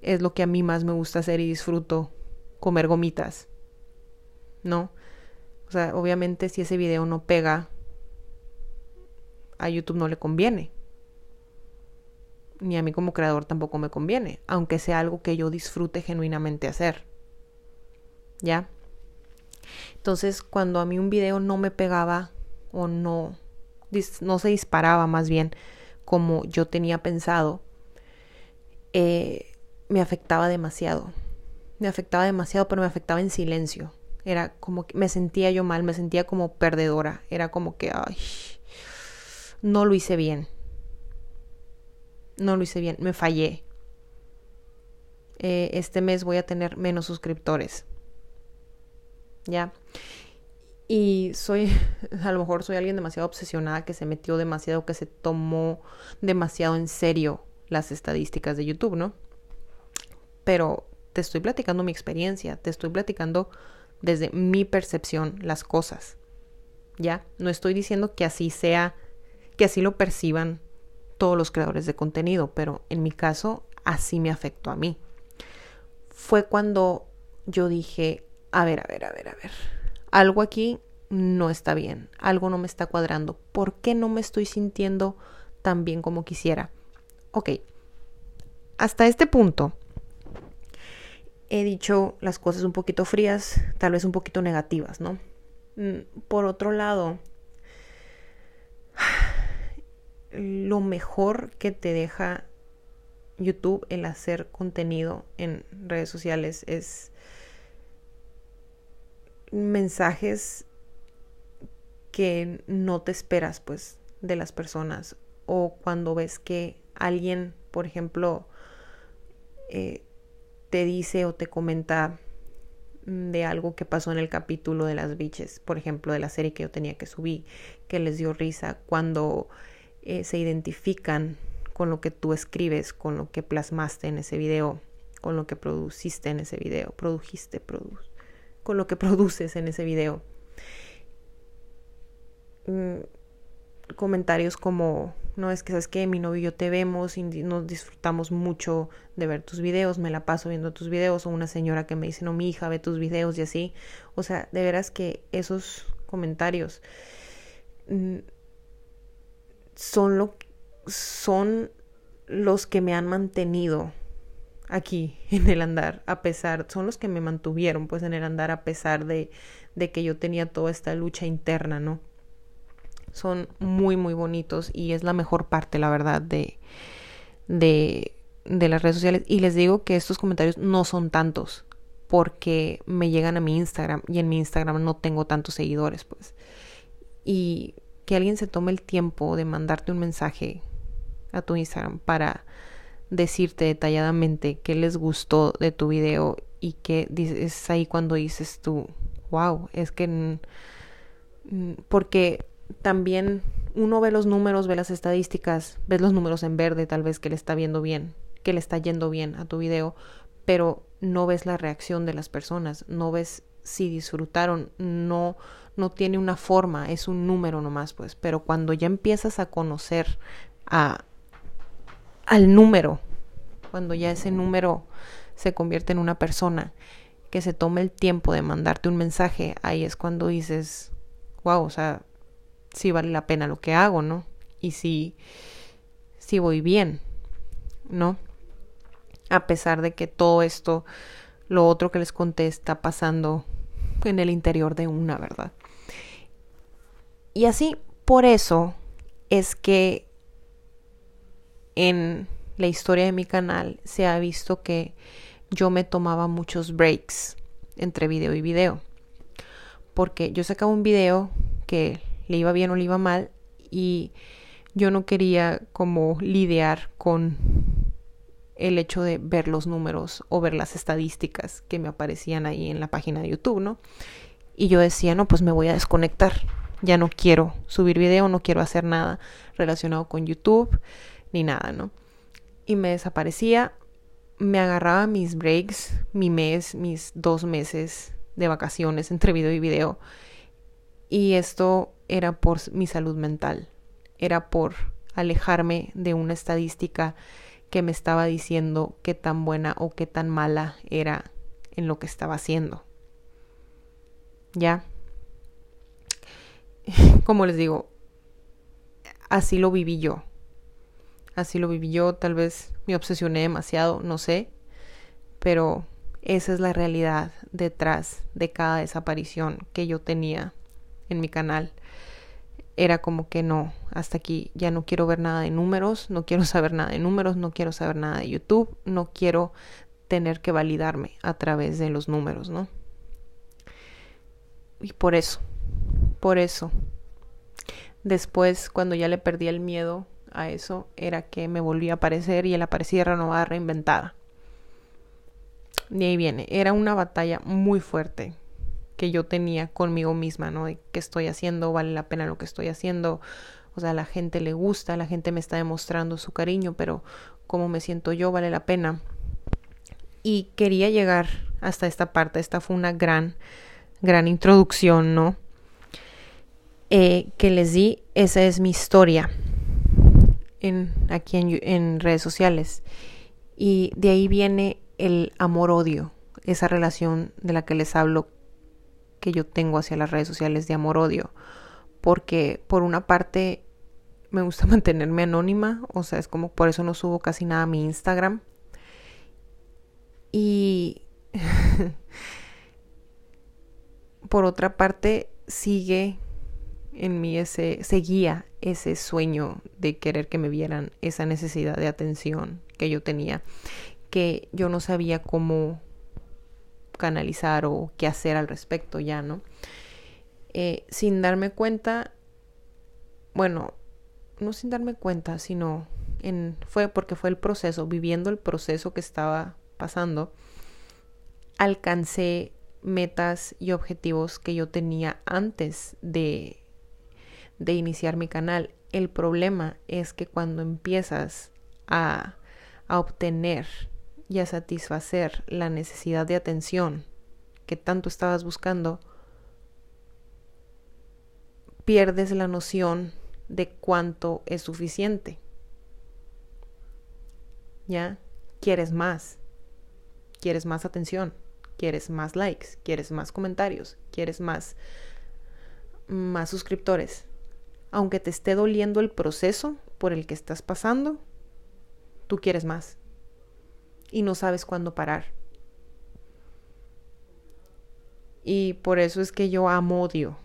es lo que a mí más me gusta hacer y disfruto comer gomitas. ¿No? O sea, obviamente si ese video no pega, a YouTube no le conviene. Ni a mí como creador tampoco me conviene, aunque sea algo que yo disfrute genuinamente hacer. ¿Ya? Entonces, cuando a mí un video no me pegaba o no, no se disparaba más bien como yo tenía pensado, eh, me afectaba demasiado. Me afectaba demasiado, pero me afectaba en silencio. Era como que me sentía yo mal, me sentía como perdedora. Era como que, ay, no lo hice bien. No lo hice bien, me fallé. Eh, este mes voy a tener menos suscriptores. ¿Ya? Y soy, a lo mejor soy alguien demasiado obsesionada que se metió demasiado, que se tomó demasiado en serio las estadísticas de YouTube, ¿no? Pero te estoy platicando mi experiencia, te estoy platicando desde mi percepción las cosas, ¿ya? No estoy diciendo que así sea, que así lo perciban todos los creadores de contenido, pero en mi caso así me afectó a mí. Fue cuando yo dije, a ver, a ver, a ver, a ver. Algo aquí no está bien, algo no me está cuadrando. ¿Por qué no me estoy sintiendo tan bien como quisiera? Ok, hasta este punto he dicho las cosas un poquito frías, tal vez un poquito negativas, ¿no? Mm, por otro lado, lo mejor que te deja YouTube el hacer contenido en redes sociales es mensajes que no te esperas pues de las personas. O cuando ves que alguien por ejemplo eh, te dice o te comenta de algo que pasó en el capítulo de las biches, por ejemplo, de la serie que yo tenía que subir, que les dio risa, cuando eh, se identifican con lo que tú escribes, con lo que plasmaste en ese video, con lo que produciste en ese video, produjiste, produce con lo que produces en ese video. Mm, comentarios como, no es que sabes que mi novio y yo te vemos y nos disfrutamos mucho de ver tus videos, me la paso viendo tus videos, o una señora que me dice, no, mi hija ve tus videos y así. O sea, de veras que esos comentarios mm, son, lo, son los que me han mantenido aquí en el andar, a pesar, son los que me mantuvieron pues en el andar a pesar de, de que yo tenía toda esta lucha interna, ¿no? Son muy, muy bonitos y es la mejor parte, la verdad, de, de, de las redes sociales. Y les digo que estos comentarios no son tantos porque me llegan a mi Instagram y en mi Instagram no tengo tantos seguidores, pues. Y que alguien se tome el tiempo de mandarte un mensaje a tu Instagram para decirte detalladamente qué les gustó de tu video y que es ahí cuando dices tú, wow, es que porque también uno ve los números, ve las estadísticas, ves los números en verde, tal vez que le está viendo bien, que le está yendo bien a tu video, pero no ves la reacción de las personas, no ves si disfrutaron, no no tiene una forma, es un número nomás, pues, pero cuando ya empiezas a conocer a al número, cuando ya ese número se convierte en una persona que se tome el tiempo de mandarte un mensaje, ahí es cuando dices, wow, o sea, sí vale la pena lo que hago, ¿no? Y si, si voy bien, ¿no? A pesar de que todo esto, lo otro que les conté está pasando en el interior de una, ¿verdad? Y así, por eso es que en la historia de mi canal se ha visto que yo me tomaba muchos breaks entre video y video. Porque yo sacaba un video que le iba bien o le iba mal y yo no quería como lidiar con el hecho de ver los números o ver las estadísticas que me aparecían ahí en la página de YouTube, ¿no? Y yo decía, no, pues me voy a desconectar. Ya no quiero subir video, no quiero hacer nada relacionado con YouTube ni nada, ¿no? Y me desaparecía, me agarraba mis breaks, mi mes, mis dos meses de vacaciones entre video y video. Y esto era por mi salud mental, era por alejarme de una estadística que me estaba diciendo qué tan buena o qué tan mala era en lo que estaba haciendo. ¿Ya? Como les digo, así lo viví yo. Así lo viví yo, tal vez me obsesioné demasiado, no sé, pero esa es la realidad detrás de cada desaparición que yo tenía en mi canal. Era como que no, hasta aquí ya no quiero ver nada de números, no quiero saber nada de números, no quiero saber nada de YouTube, no quiero tener que validarme a través de los números, ¿no? Y por eso, por eso, después cuando ya le perdí el miedo a eso era que me volvía a aparecer y él aparecía renovada, reinventada. De ahí viene, era una batalla muy fuerte que yo tenía conmigo misma, ¿no? De qué estoy haciendo, vale la pena lo que estoy haciendo, o sea, a la gente le gusta, la gente me está demostrando su cariño, pero cómo me siento yo, vale la pena. Y quería llegar hasta esta parte, esta fue una gran, gran introducción, ¿no? Eh, que les di, esa es mi historia en, aquí en, en redes sociales. Y de ahí viene el amor-odio, esa relación de la que les hablo que yo tengo hacia las redes sociales de amor-odio. Porque por una parte me gusta mantenerme anónima, o sea, es como por eso no subo casi nada a mi Instagram. Y por otra parte sigue en mí ese, seguía ese sueño de querer que me vieran, esa necesidad de atención que yo tenía, que yo no sabía cómo canalizar o qué hacer al respecto ya, ¿no? Eh, sin darme cuenta, bueno, no sin darme cuenta, sino en, fue porque fue el proceso, viviendo el proceso que estaba pasando, alcancé metas y objetivos que yo tenía antes de de iniciar mi canal. El problema es que cuando empiezas a, a obtener y a satisfacer la necesidad de atención que tanto estabas buscando, pierdes la noción de cuánto es suficiente. ¿Ya? Quieres más. Quieres más atención. Quieres más likes. Quieres más comentarios. Quieres más, más suscriptores aunque te esté doliendo el proceso por el que estás pasando, tú quieres más. y no sabes cuándo parar. Y por eso es que yo amo odio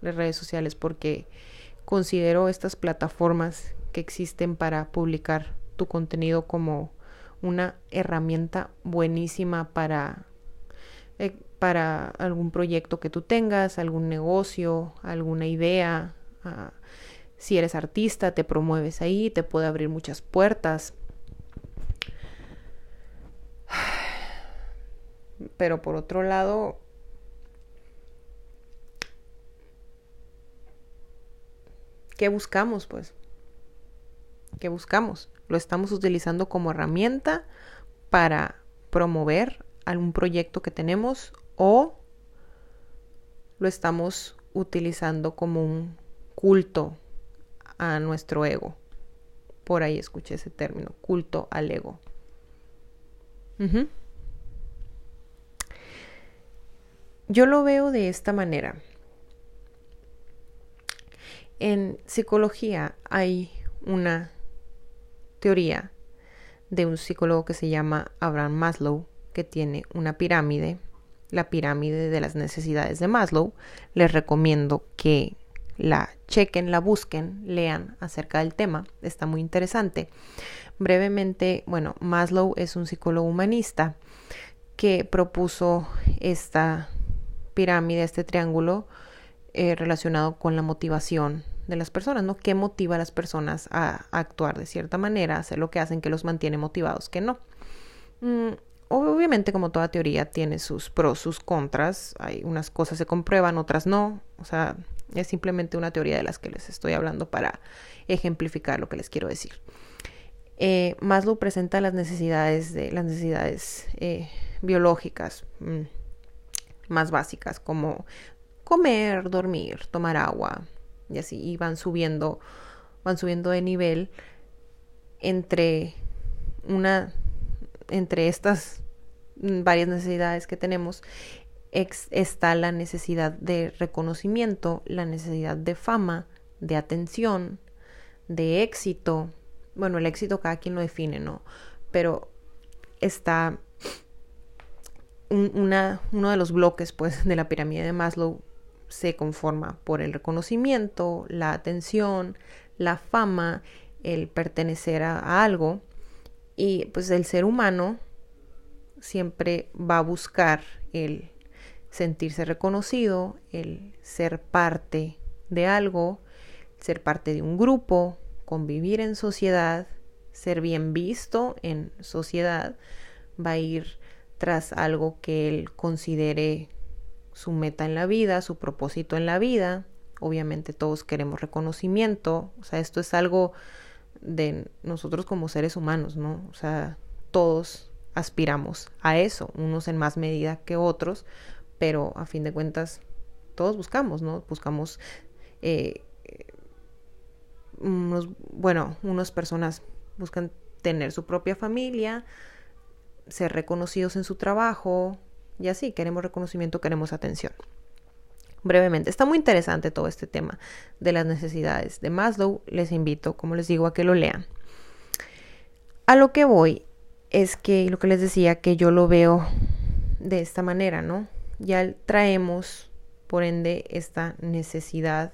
las redes sociales porque considero estas plataformas que existen para publicar tu contenido como una herramienta buenísima para, eh, para algún proyecto que tú tengas, algún negocio, alguna idea. Si eres artista, te promueves ahí, te puede abrir muchas puertas. Pero por otro lado, ¿qué buscamos pues? ¿Qué buscamos? Lo estamos utilizando como herramienta para promover algún proyecto que tenemos o lo estamos utilizando como un culto a nuestro ego. Por ahí escuché ese término, culto al ego. Yo lo veo de esta manera. En psicología hay una teoría de un psicólogo que se llama Abraham Maslow, que tiene una pirámide, la pirámide de las necesidades de Maslow. Les recomiendo que la chequen, la busquen, lean acerca del tema, está muy interesante. Brevemente, bueno, Maslow es un psicólogo humanista que propuso esta pirámide, este triángulo eh, relacionado con la motivación de las personas, ¿no? ¿Qué motiva a las personas a, actuar de cierta manera, hacer lo que hacen, que los mantiene motivados, que no? Mm, obviamente, como toda teoría, tiene sus pros, sus contras. Hay unas cosas se comprueban, otras no. O sea, es simplemente una teoría de las que les estoy hablando para ejemplificar lo que les quiero decir. Eh, Maslow presenta las necesidades de las necesidades eh, biológicas mm, más básicas como comer, dormir, tomar agua, y así y van subiendo van subiendo de nivel entre una entre estas varias necesidades que tenemos está la necesidad de reconocimiento, la necesidad de fama, de atención, de éxito. Bueno, el éxito cada quien lo define, ¿no? Pero está una, uno de los bloques, pues, de la pirámide de Maslow se conforma por el reconocimiento, la atención, la fama, el pertenecer a, algo y pues el ser humano siempre va a buscar el sentirse reconocido, el ser parte de algo, ser parte de un grupo, convivir en sociedad, ser bien visto en sociedad, va a ir tras algo que él considere su meta en la vida, su propósito en la vida. Obviamente todos queremos reconocimiento, o sea, esto es algo de nosotros como seres humanos, ¿no? O sea, todos aspiramos a eso, unos en más medida que otros, pero a fin de cuentas todos buscamos, ¿no? Buscamos, eh, unos, bueno, unas personas buscan tener su propia familia, ser reconocidos en su trabajo, y así, queremos reconocimiento, queremos atención. Brevemente, está muy interesante todo este tema de las necesidades de Maslow. Les invito, como les digo, a que lo lean. A lo que voy es que lo que les decía, que yo lo veo de esta manera, ¿no? Ya traemos, por ende, esta necesidad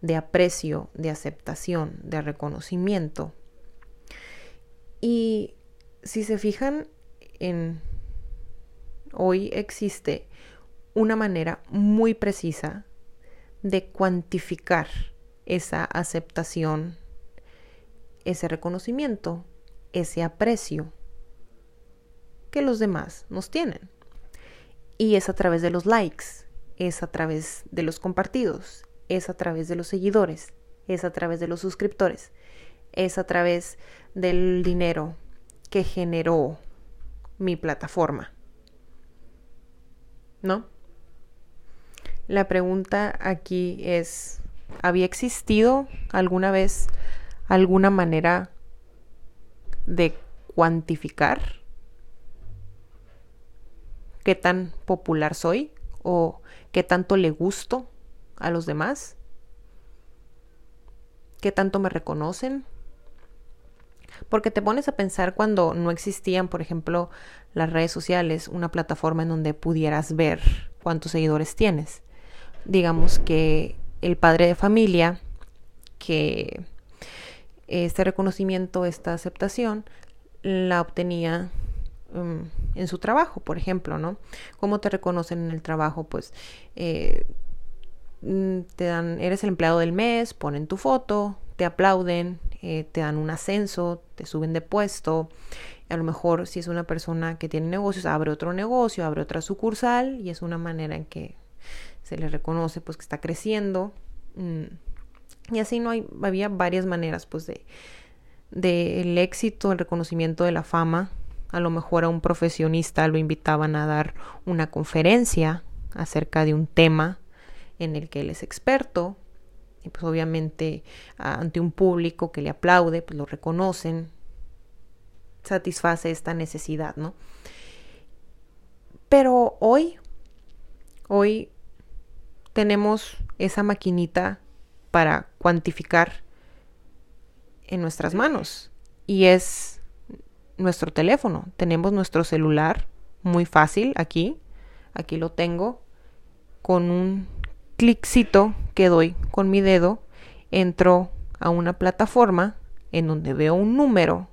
de aprecio, de aceptación, de reconocimiento. Y si se fijan en Hoy existe una manera muy precisa de cuantificar esa aceptación, ese reconocimiento, ese aprecio que los demás nos tienen. Y es a través de los likes, es a través de los compartidos, es a través de los seguidores, es a través de los suscriptores, es a través del dinero que generó mi plataforma. ¿no? La pregunta aquí es, ¿había existido alguna vez alguna manera de cuantificar qué tan popular soy o qué tanto le gusto a los demás? ¿Qué tanto me reconocen? Porque te pones a pensar cuando no existían, por ejemplo, las redes sociales, una plataforma en donde pudieras ver cuántos seguidores tienes. Digamos que el padre de familia, que este reconocimiento, esta aceptación, la obtenía um, en su trabajo, por ejemplo, ¿no? ¿Cómo te reconocen en el trabajo? Pues eh, mm, te dan, eres el empleado del mes, ponen tu foto, te aplauden, eh, te dan un ascenso, te suben de puesto. A lo mejor si es una persona que tiene negocios, abre otro negocio, abre otra sucursal y es una manera en que se le reconoce pues que está creciendo. Mm, y así no hay, había varias maneras pues de, del éxito, el reconocimiento de la fama. A lo mejor a un profesionista lo invitaban a dar una conferencia acerca de un tema en el que él es experto. Y pues obviamente ante un público que le aplaude, pues lo reconocen, satisface esta necesidad, ¿no? Pero hoy, hoy tenemos esa maquinita para cuantificar en nuestras manos y es nuestro teléfono. Tenemos nuestro celular muy fácil aquí, aquí lo tengo, con un cliccito que doy con mi dedo, entro a una plataforma en donde veo un número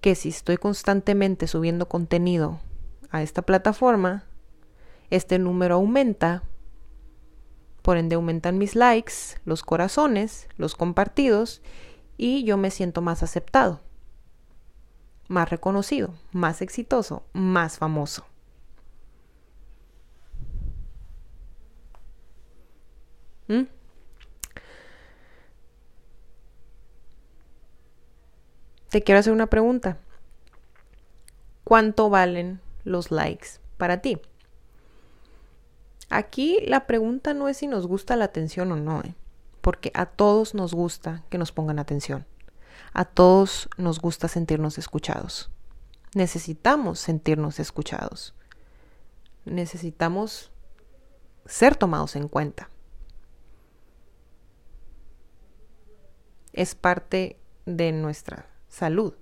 que si estoy constantemente subiendo contenido a esta plataforma, este número aumenta, por ende aumentan mis likes, los corazones, los compartidos y yo me siento más aceptado, más reconocido, más exitoso, más famoso. ¿Mm? Te quiero hacer una pregunta. ¿Cuánto valen los likes para ti? Aquí la pregunta no es si nos gusta la atención o no, ¿eh? porque a todos nos gusta que nos pongan atención. A todos nos gusta sentirnos escuchados. Necesitamos sentirnos escuchados. Necesitamos ser tomados en cuenta. Es parte de nuestra salud,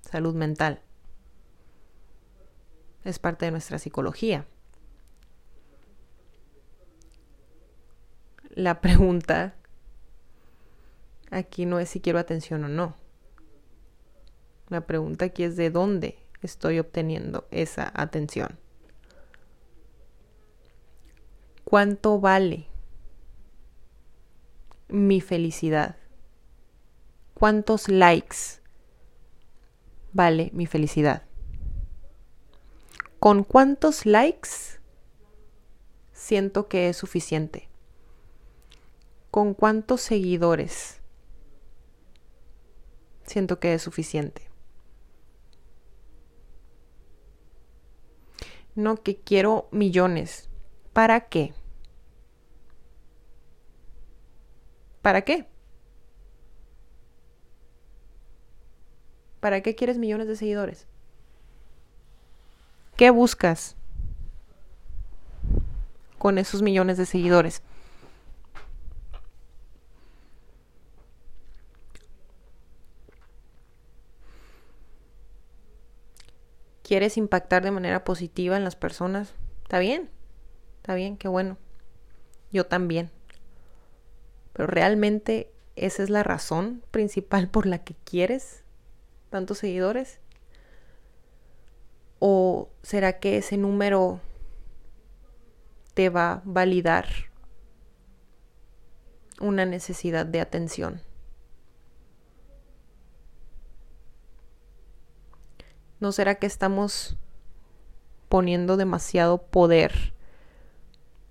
salud mental. Es parte de nuestra psicología. La pregunta aquí no es si quiero atención o no. La pregunta aquí es de dónde estoy obteniendo esa atención. ¿Cuánto vale mi felicidad? ¿Cuántos likes vale mi felicidad? ¿Con cuántos likes siento que es suficiente? ¿Con cuántos seguidores siento que es suficiente? No que quiero millones. ¿Para qué? ¿Para qué? ¿Para qué quieres millones de seguidores? ¿Qué buscas con esos millones de seguidores? ¿Quieres impactar de manera positiva en las personas? Está bien, está bien, qué bueno. Yo también. Pero realmente esa es la razón principal por la que quieres tantos seguidores? ¿O será que ese número te va a validar una necesidad de atención? ¿No será que estamos poniendo demasiado poder,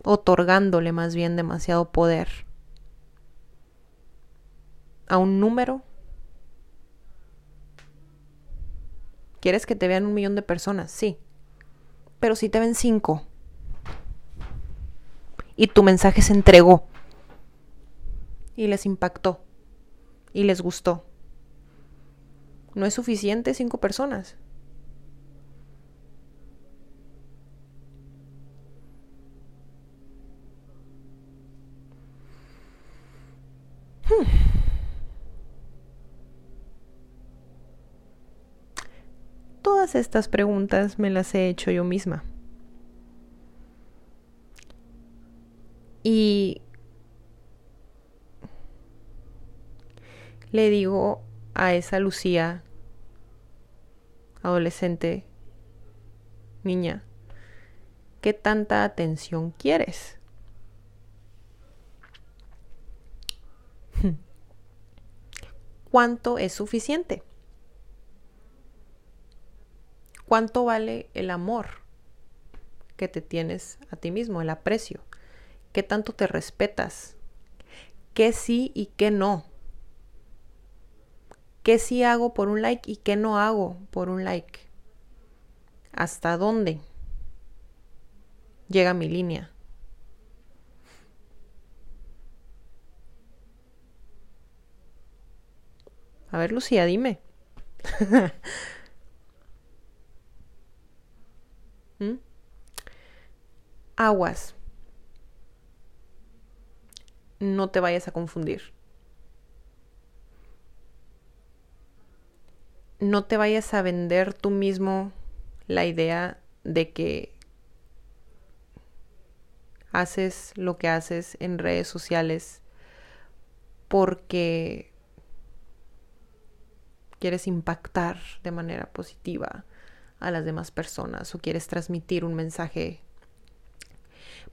otorgándole más bien demasiado poder a un número ¿Quieres que te vean un millón de personas? Sí. Pero si te ven cinco y tu mensaje se entregó y les impactó y les gustó, ¿no es suficiente cinco personas? Todas estas preguntas me las he hecho yo misma. Y le digo a esa Lucía, adolescente, niña, ¿qué tanta atención quieres? ¿Cuánto es suficiente? ¿Cuánto vale el amor que te tienes a ti mismo, el aprecio? ¿Qué tanto te respetas? ¿Qué sí y qué no? ¿Qué sí hago por un like y qué no hago por un like? ¿Hasta dónde llega mi línea? A ver, Lucía, dime. ¿Mm? Aguas. No te vayas a confundir. No te vayas a vender tú mismo la idea de que haces lo que haces en redes sociales porque quieres impactar de manera positiva a las demás personas o quieres transmitir un mensaje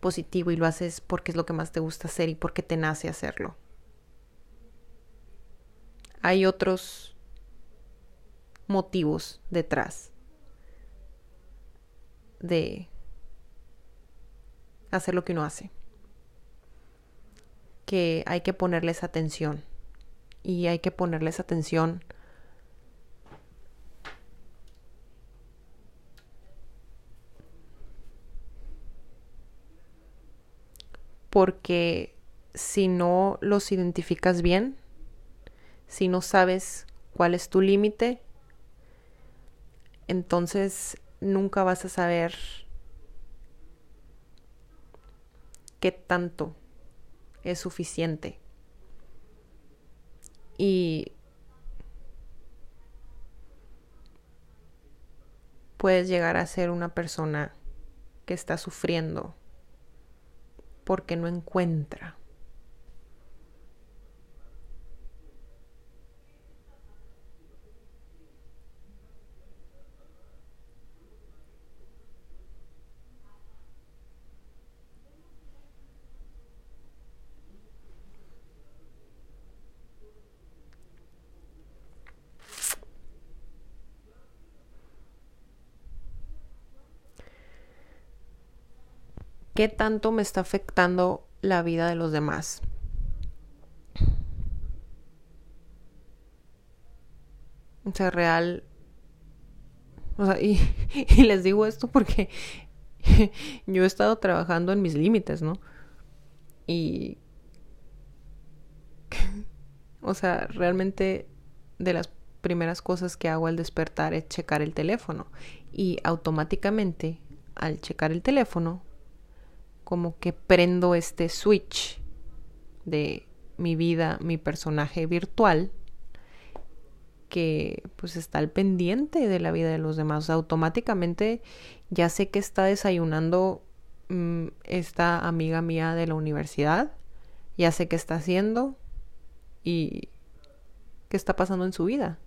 positivo y lo haces porque es lo que más te gusta hacer y porque te nace hacerlo. Hay otros motivos detrás de hacer lo que uno hace. Que hay que ponerles atención. Y hay que ponerles atención porque si no los identificas bien, si no sabes cuál es tu límite, entonces nunca vas a saber qué tanto es suficiente. Y puedes llegar a ser una persona que está sufriendo porque no encuentra. ¿Qué tanto me está afectando la vida de los demás? O sea, real. O sea, y, les digo esto porque yo he estado trabajando en mis límites, ¿no? Y. O sea, realmente de las primeras cosas que hago al despertar es checar el teléfono. Y automáticamente, al checar el teléfono, como que prendo este switch de mi vida, mi personaje virtual, que pues está al pendiente de la vida de los demás. automáticamente ya sé que está desayunando mm, esta amiga mía de la universidad, ya sé qué está haciendo y qué está pasando en su vida.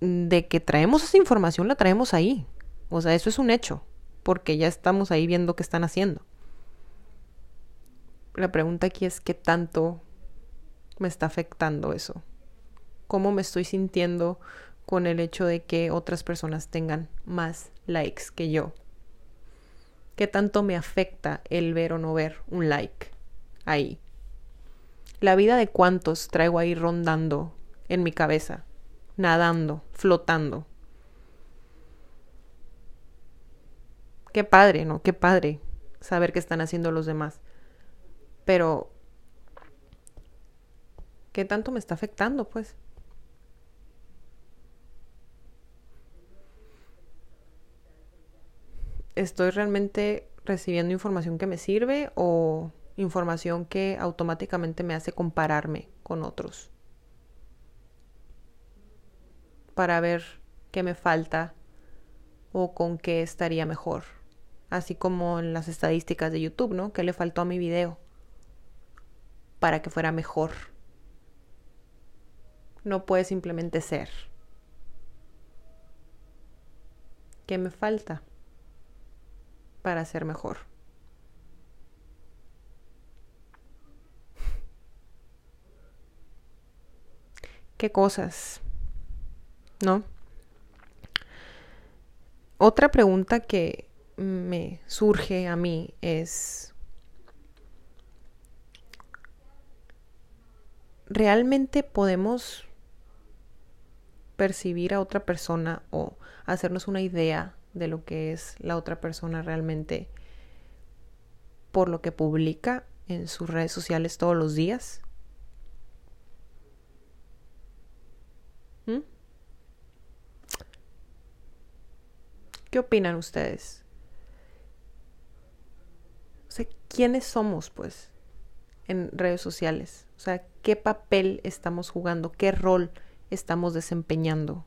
De que traemos esa información, la traemos ahí. O sea, eso es un hecho porque ya estamos ahí viendo qué están haciendo. La pregunta aquí es qué tanto me está afectando eso. ¿Cómo me estoy sintiendo con el hecho de que otras personas tengan más likes que yo? ¿Qué tanto me afecta el ver o no ver un like ahí? La vida de cuántos traigo ahí rondando en mi cabeza, nadando, flotando, qué padre, ¿no? Qué padre saber qué están haciendo los demás. Pero, ¿qué tanto me está afectando, pues? ¿Estoy realmente recibiendo información que me sirve o información que automáticamente me hace compararme con otros? para ver qué me falta o con qué estaría mejor. Así como en las estadísticas de YouTube, ¿no? ¿Qué le faltó a mi video para que fuera mejor? No puede simplemente ser. ¿Qué me falta para ser mejor? ¿Qué cosas? ¿No? Otra pregunta que me surge a mí es, ¿realmente podemos percibir a otra persona o hacernos una idea de lo que es la otra persona realmente por lo que publica en sus redes sociales todos los días? ¿Mm? ¿Qué opinan ustedes? O sea, ¿quiénes somos, pues, en redes sociales? O sea, ¿qué papel estamos jugando? ¿Qué rol estamos desempeñando?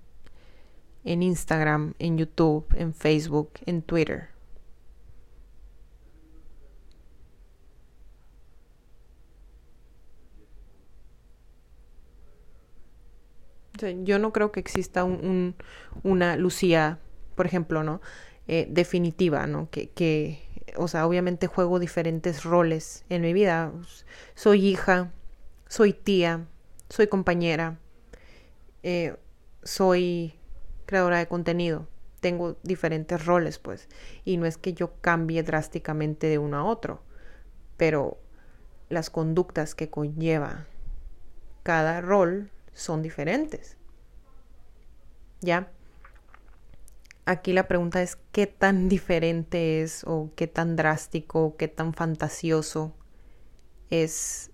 En Instagram, en YouTube, en Facebook, en Twitter. yo no creo que exista un, una Lucía por ejemplo, ¿no? Eh, definitiva, ¿no? Que, o sea, obviamente juego diferentes roles en mi vida. Soy hija, soy tía, soy compañera, eh, soy creadora de contenido. Tengo diferentes roles, pues. Y no es que yo cambie drásticamente de uno a otro, pero las conductas que conlleva cada rol son diferentes. ¿Ya? Aquí la pregunta es qué tan diferente es o qué tan drástico, qué tan fantasioso es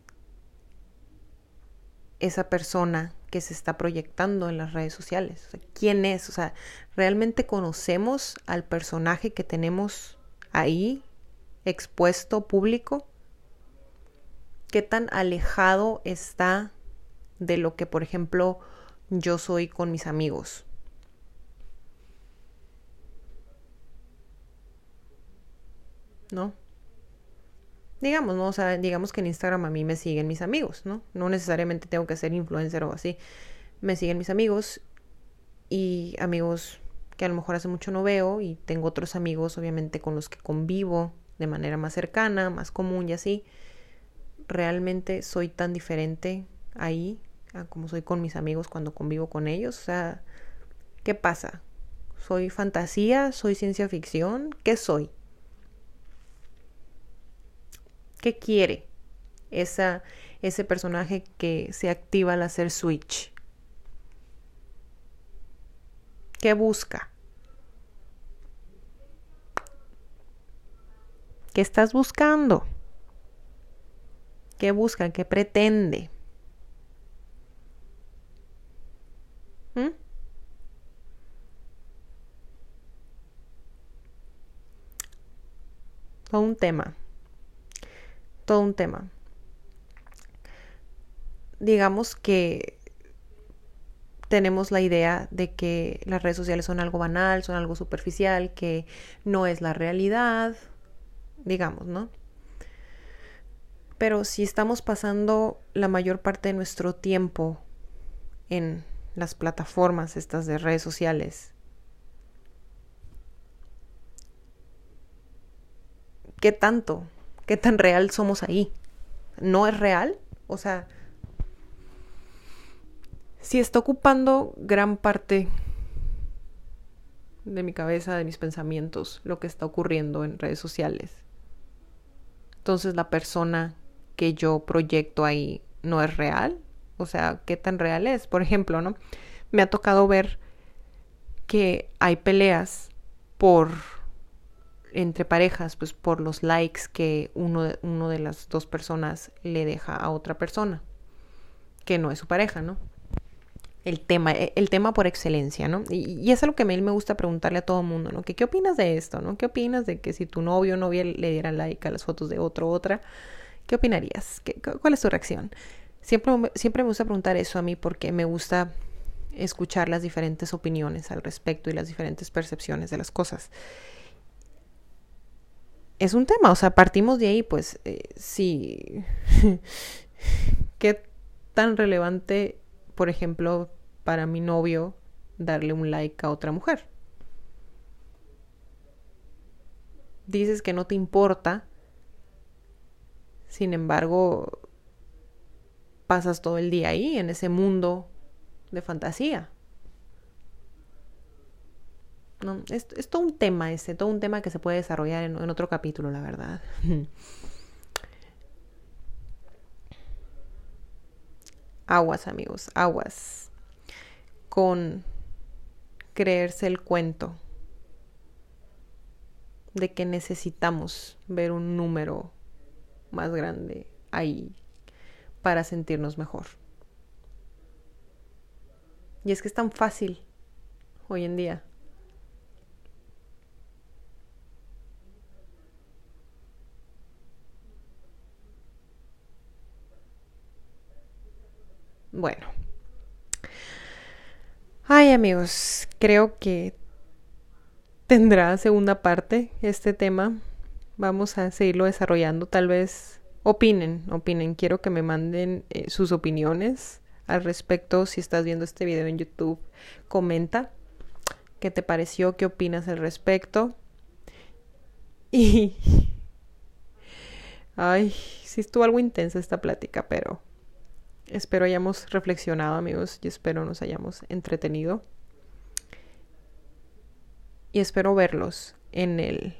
esa persona que se está proyectando en las redes sociales. ¿Quién es? O sea, ¿realmente conocemos al personaje que tenemos ahí expuesto, público? ¿Qué tan alejado está de lo que, por ejemplo, yo soy con mis amigos? ¿No? Digamos, ¿no? O sea, digamos que en Instagram a mí me siguen mis amigos, ¿no? No necesariamente tengo que ser influencer o así. Me siguen mis amigos y amigos que a lo mejor hace mucho no veo y tengo otros amigos obviamente con los que convivo de manera más cercana, más común y así. Realmente soy tan diferente ahí a como soy con mis amigos cuando convivo con ellos. O sea, ¿qué pasa? ¿Soy fantasía? ¿Soy ciencia ficción? ¿Qué soy? ¿Qué quiere esa, ese personaje que se activa al hacer switch? ¿Qué busca? ¿Qué estás buscando? ¿Qué busca? ¿Qué pretende? ¿Mm? Un tema todo un tema. Digamos que tenemos la idea de que las redes sociales son algo banal, son algo superficial, que no es la realidad, digamos, ¿no? Pero si estamos pasando la mayor parte de nuestro tiempo en las plataformas estas de redes sociales, ¿qué tanto qué tan real somos ahí. ¿No es real? O sea, si está ocupando gran parte de mi cabeza, de mis pensamientos, lo que está ocurriendo en redes sociales. Entonces la persona que yo proyecto ahí no es real. O sea, ¿qué tan real es? Por ejemplo, ¿no? Me ha tocado ver que hay peleas por entre parejas, pues por los likes que uno, uno de las dos personas le deja a otra persona, que no es su pareja, ¿no? El tema, e, el tema por excelencia, ¿no? Y, y es algo que a mí me gusta preguntarle a todo el mundo, ¿no? Que, ¿Qué opinas de esto, ¿no? ¿Qué opinas de que si tu novio o novia le diera like a las fotos de otro otra? ¿Qué opinarías? ¿Qué, ¿Cuál es tu reacción? Siempre, siempre me gusta preguntar eso a mí porque me gusta escuchar las diferentes opiniones al respecto y las diferentes percepciones de las cosas. Es un tema, o sea, partimos de ahí, pues, eh, sí, ¿qué tan relevante, por ejemplo, para mi novio darle un like a otra mujer? Dices que no te importa, sin embargo, pasas todo el día ahí, en ese mundo de fantasía. No, es, todo un tema ese, todo un tema que se puede desarrollar en, en otro capítulo, la verdad. aguas, amigos, aguas. Con creerse el cuento de que necesitamos ver un número más grande ahí para sentirnos mejor. Y es que es tan fácil hoy en día. Bueno. Ay amigos, creo que tendrá segunda parte este tema. Vamos a seguirlo desarrollando. Tal vez opinen, opinen. Quiero que me manden eh, sus opiniones al respecto. Si estás viendo este video en YouTube, comenta qué te pareció, qué opinas al respecto. Y... Ay, sí estuvo algo intensa esta plática, pero espero hayamos reflexionado amigos y espero nos hayamos entretenido. Y espero verlos en el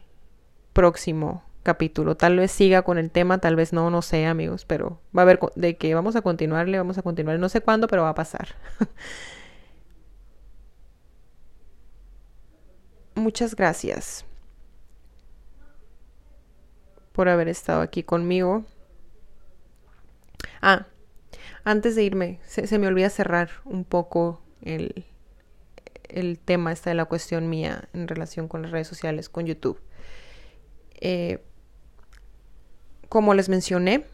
próximo capítulo. Tal vez siga con el tema, tal vez no, no sé, amigos, pero va a haber de que vamos a continuarle, vamos a continuar, no sé cuándo, pero va a pasar. Muchas gracias por haber estado aquí conmigo. Ah, antes de irme, se, me olvida cerrar un poco el, el tema esta de la cuestión mía en relación con las redes sociales, con YouTube. Eh, como les mencioné,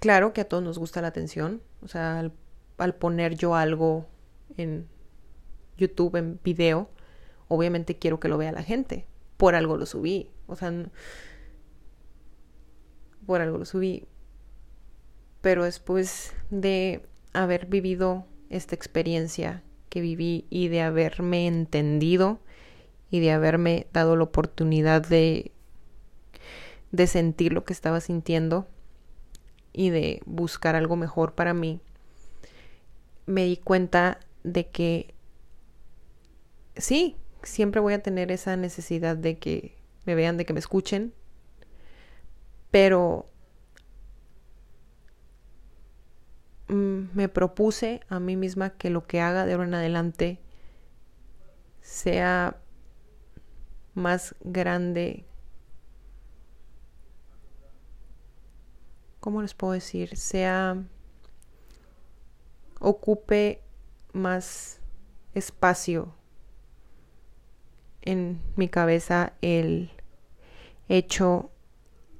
claro que a todos nos gusta la atención. O sea, al, poner yo algo en YouTube, en video, obviamente quiero que lo vea la gente. Por algo lo subí. O sea, por algo lo subí. Pero después de haber vivido esta experiencia que viví y de haberme entendido y de haberme dado la oportunidad de de sentir lo que estaba sintiendo y de buscar algo mejor para mí, me di cuenta de que sí, siempre voy a tener esa necesidad de que me vean, de que me escuchen, pero mm, me propuse a mí misma que lo que haga de ahora en adelante sea más grande ¿cómo les puedo decir? Sea, ocupe más espacio en mi cabeza el hecho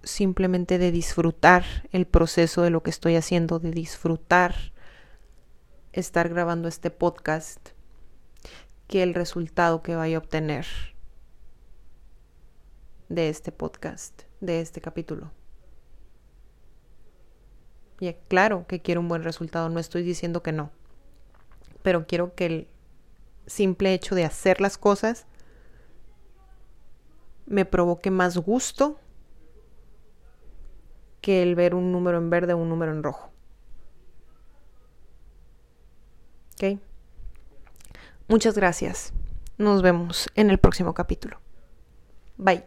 simplemente de disfrutar el proceso de lo que estoy haciendo, de disfrutar estar grabando este podcast, que el resultado que vaya a obtener de este podcast, de este capítulo. Y claro que quiero un buen resultado, no estoy diciendo que no. Pero quiero que el simple hecho de hacer las cosas me provoque más gusto que el ver un número en verde o un número en rojo. ¿Ok? Muchas gracias. Nos vemos en el próximo capítulo. Bye.